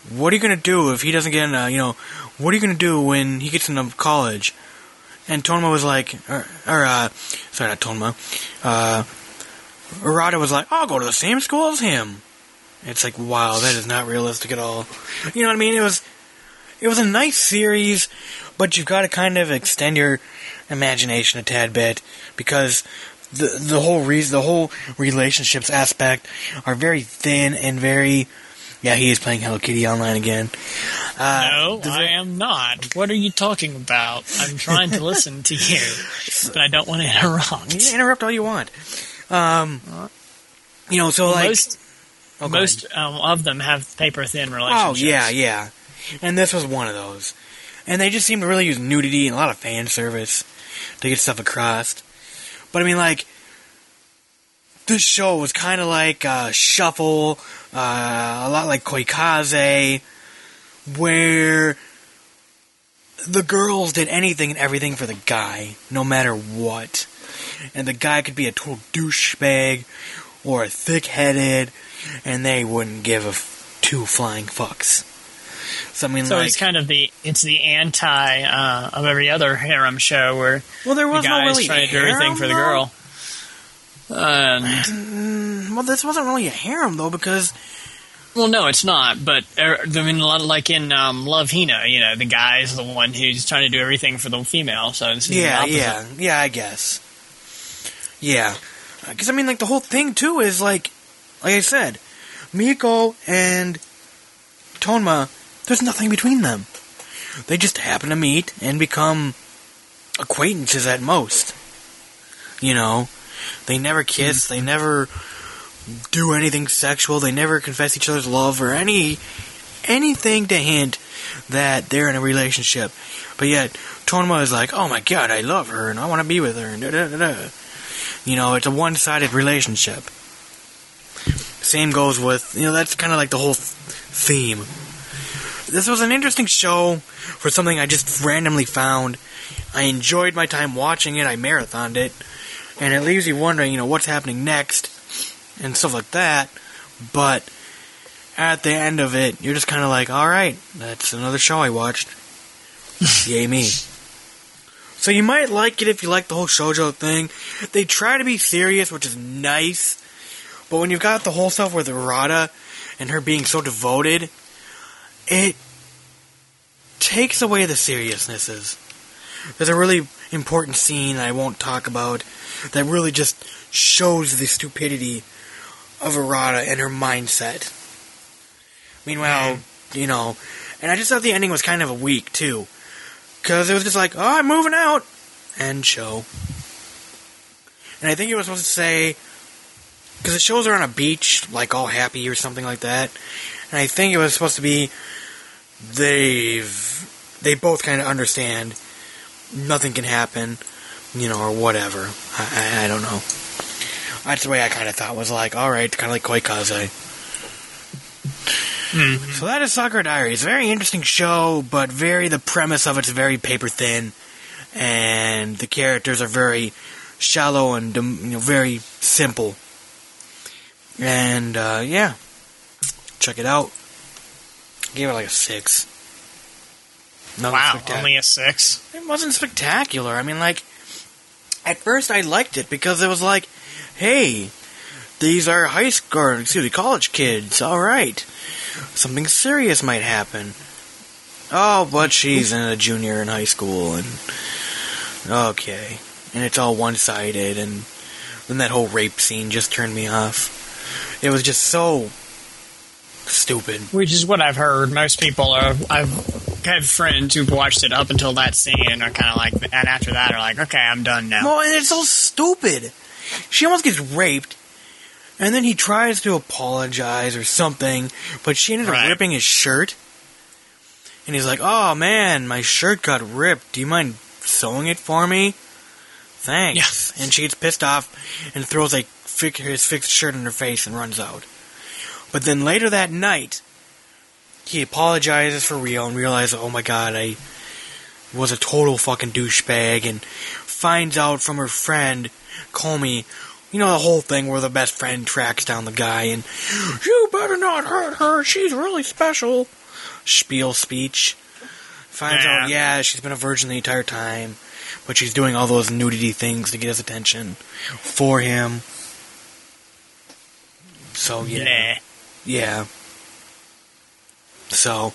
"What are you gonna do if he doesn't get in? A, you know, what are you gonna do when he gets into college?" And Tonma was like, or, or uh, sorry, not Tonma, uh, Arata was like, "I'll go to the same school as him." It's like, wow, that is not realistic at all. You know what I mean? It was, it was a nice series, but you've got to kind of extend your imagination a tad bit because the the whole reason, the whole relationships aspect are very thin and very. Yeah, he is playing Hello Kitty online again. Uh, No, I am not. What are you talking about? I'm trying to listen to you, but I don't want to interrupt. You interrupt all you want. Um, you know, so like most ahead. most um, of them have paper thin relationships. Oh yeah, yeah. And this was one of those. And they just seem to really use nudity and a lot of fan service to get stuff across. But I mean, like, this show was kind of like uh, Shuffle, uh, a lot like Koikaze, where the girls did anything and everything for the guy, no matter what. And the guy could be a total douchebag or thick-headed, and they wouldn't give a f- two flying fucks. So I mean, So like, it's kind of the it's the anti uh, of every other harem show where well, there the was no guy's really trying to do everything harem, for the girl. And Well, this wasn't really a harem though, because well, no, it's not. But er, I mean, a lot of, like in um, Love Hina, you know, the guy's the one who's trying to do everything for the female. So it's yeah, opposite. yeah, yeah, I guess, yeah, because I mean, like the whole thing too is like, like I said, Miko and Tonma, there's nothing between them. They just happen to meet and become acquaintances at most. You know, they never kiss, hmm. they never do anything sexual, they never confess each other's love or any anything to hint that they're in a relationship. But yet, Tonma is like, oh my god, I love her and I want to be with her. And da, da, da, da. You know, it's a one sided relationship. Same goes with, you know, that's kind of like the whole theme. This was an interesting show for something I just randomly found. I enjoyed my time watching it, I marathoned it, and it leaves you wondering, you know, what's happening next and stuff like that. But at the end of it, you're just kind of like, all right, that's another show I watched. Yay me. So you might like it if you like the whole shoujo thing. They try to be serious, which is nice. But when you've got the whole stuff with Rada and her being so devoted, it takes away the seriousnesses. There's a really important scene I won't talk about that really just shows the stupidity of Arata and her mindset. Meanwhile, mm-hmm. you know, and I just thought the ending was kind of a weak too, because it was just like, "Oh, I'm moving out," end show. And I think it was supposed to say, because the shows her on a beach, like all happy or something like that, and I think it was supposed to be they've they both kind of understand nothing can happen, you know, or whatever. I, I, I don't know. That's the way I kind of thought was like, all right, kind of like Koi Kaze. So that is Sakura Diaries. Very interesting show, but very the premise of it's very paper thin, and the characters are very shallow and you know very simple. And uh, yeah, check it out. Gave it like a six. Nothing Wow, only a six. it wasn't spectacular. I mean, like, at first I liked it because it was like, hey, these are high school, excuse me, college kids. All right, something serious might happen. Oh, but she's in a junior in high school, and okay, and it's all one-sided, and then that whole rape scene just turned me off. It was just so stupid. Which is what I've heard. Most people are. I've had friends who've watched it up until that scene and are kind of like, and after that are like, okay, I'm done now. Well, and it's so stupid. She almost gets raped, and then he tries to apologize or something, but she ended up ripping his shirt. And he's like, "Oh man, my shirt got ripped. Do you mind sewing it for me?" Thanks. And she gets pissed off and throws a his fixed shirt in her face and runs out. But then later that night, he apologizes for real and realizes, "Oh my god, I was a total fucking douchebag," and finds out from her friend Comey, you know the whole thing where the best friend tracks down the guy and you better not hurt her. She's really special. Spiel speech. Finds Yeah. out, yeah, she's been a virgin the entire time, but she's doing all those nudity things to get his attention for him. So yeah, Nah. yeah. So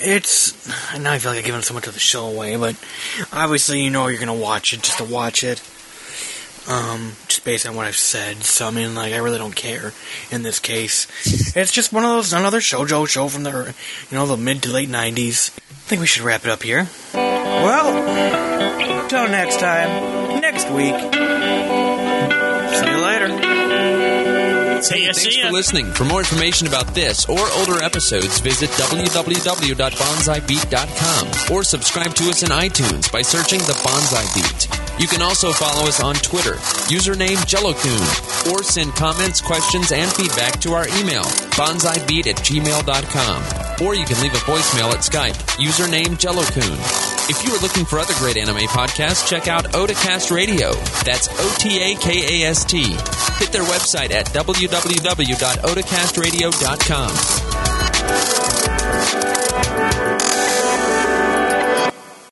it's now I feel like I've given so much of the show away, but obviously you know you're gonna watch it just to watch it. Um, just based on what I've said. So I mean, like I really don't care in this case. It's just one of those another shojo show from the you know the mid to late '90s. I think we should wrap it up here. Well, till next time, next week. Ya, Thanks for listening. For more information about this or older episodes, visit www.bonsaibeat.com or subscribe to us in iTunes by searching The Bonsai Beat. You can also follow us on Twitter, username Jellokun, or send comments, questions, and feedback to our email, bonsaibeat at gmail.com. Or you can leave a voicemail at Skype, username Jellokun. If you are looking for other great anime podcasts, check out Otakast Radio. That's O T A K A S T. Hit their website at www.otakastradio.com.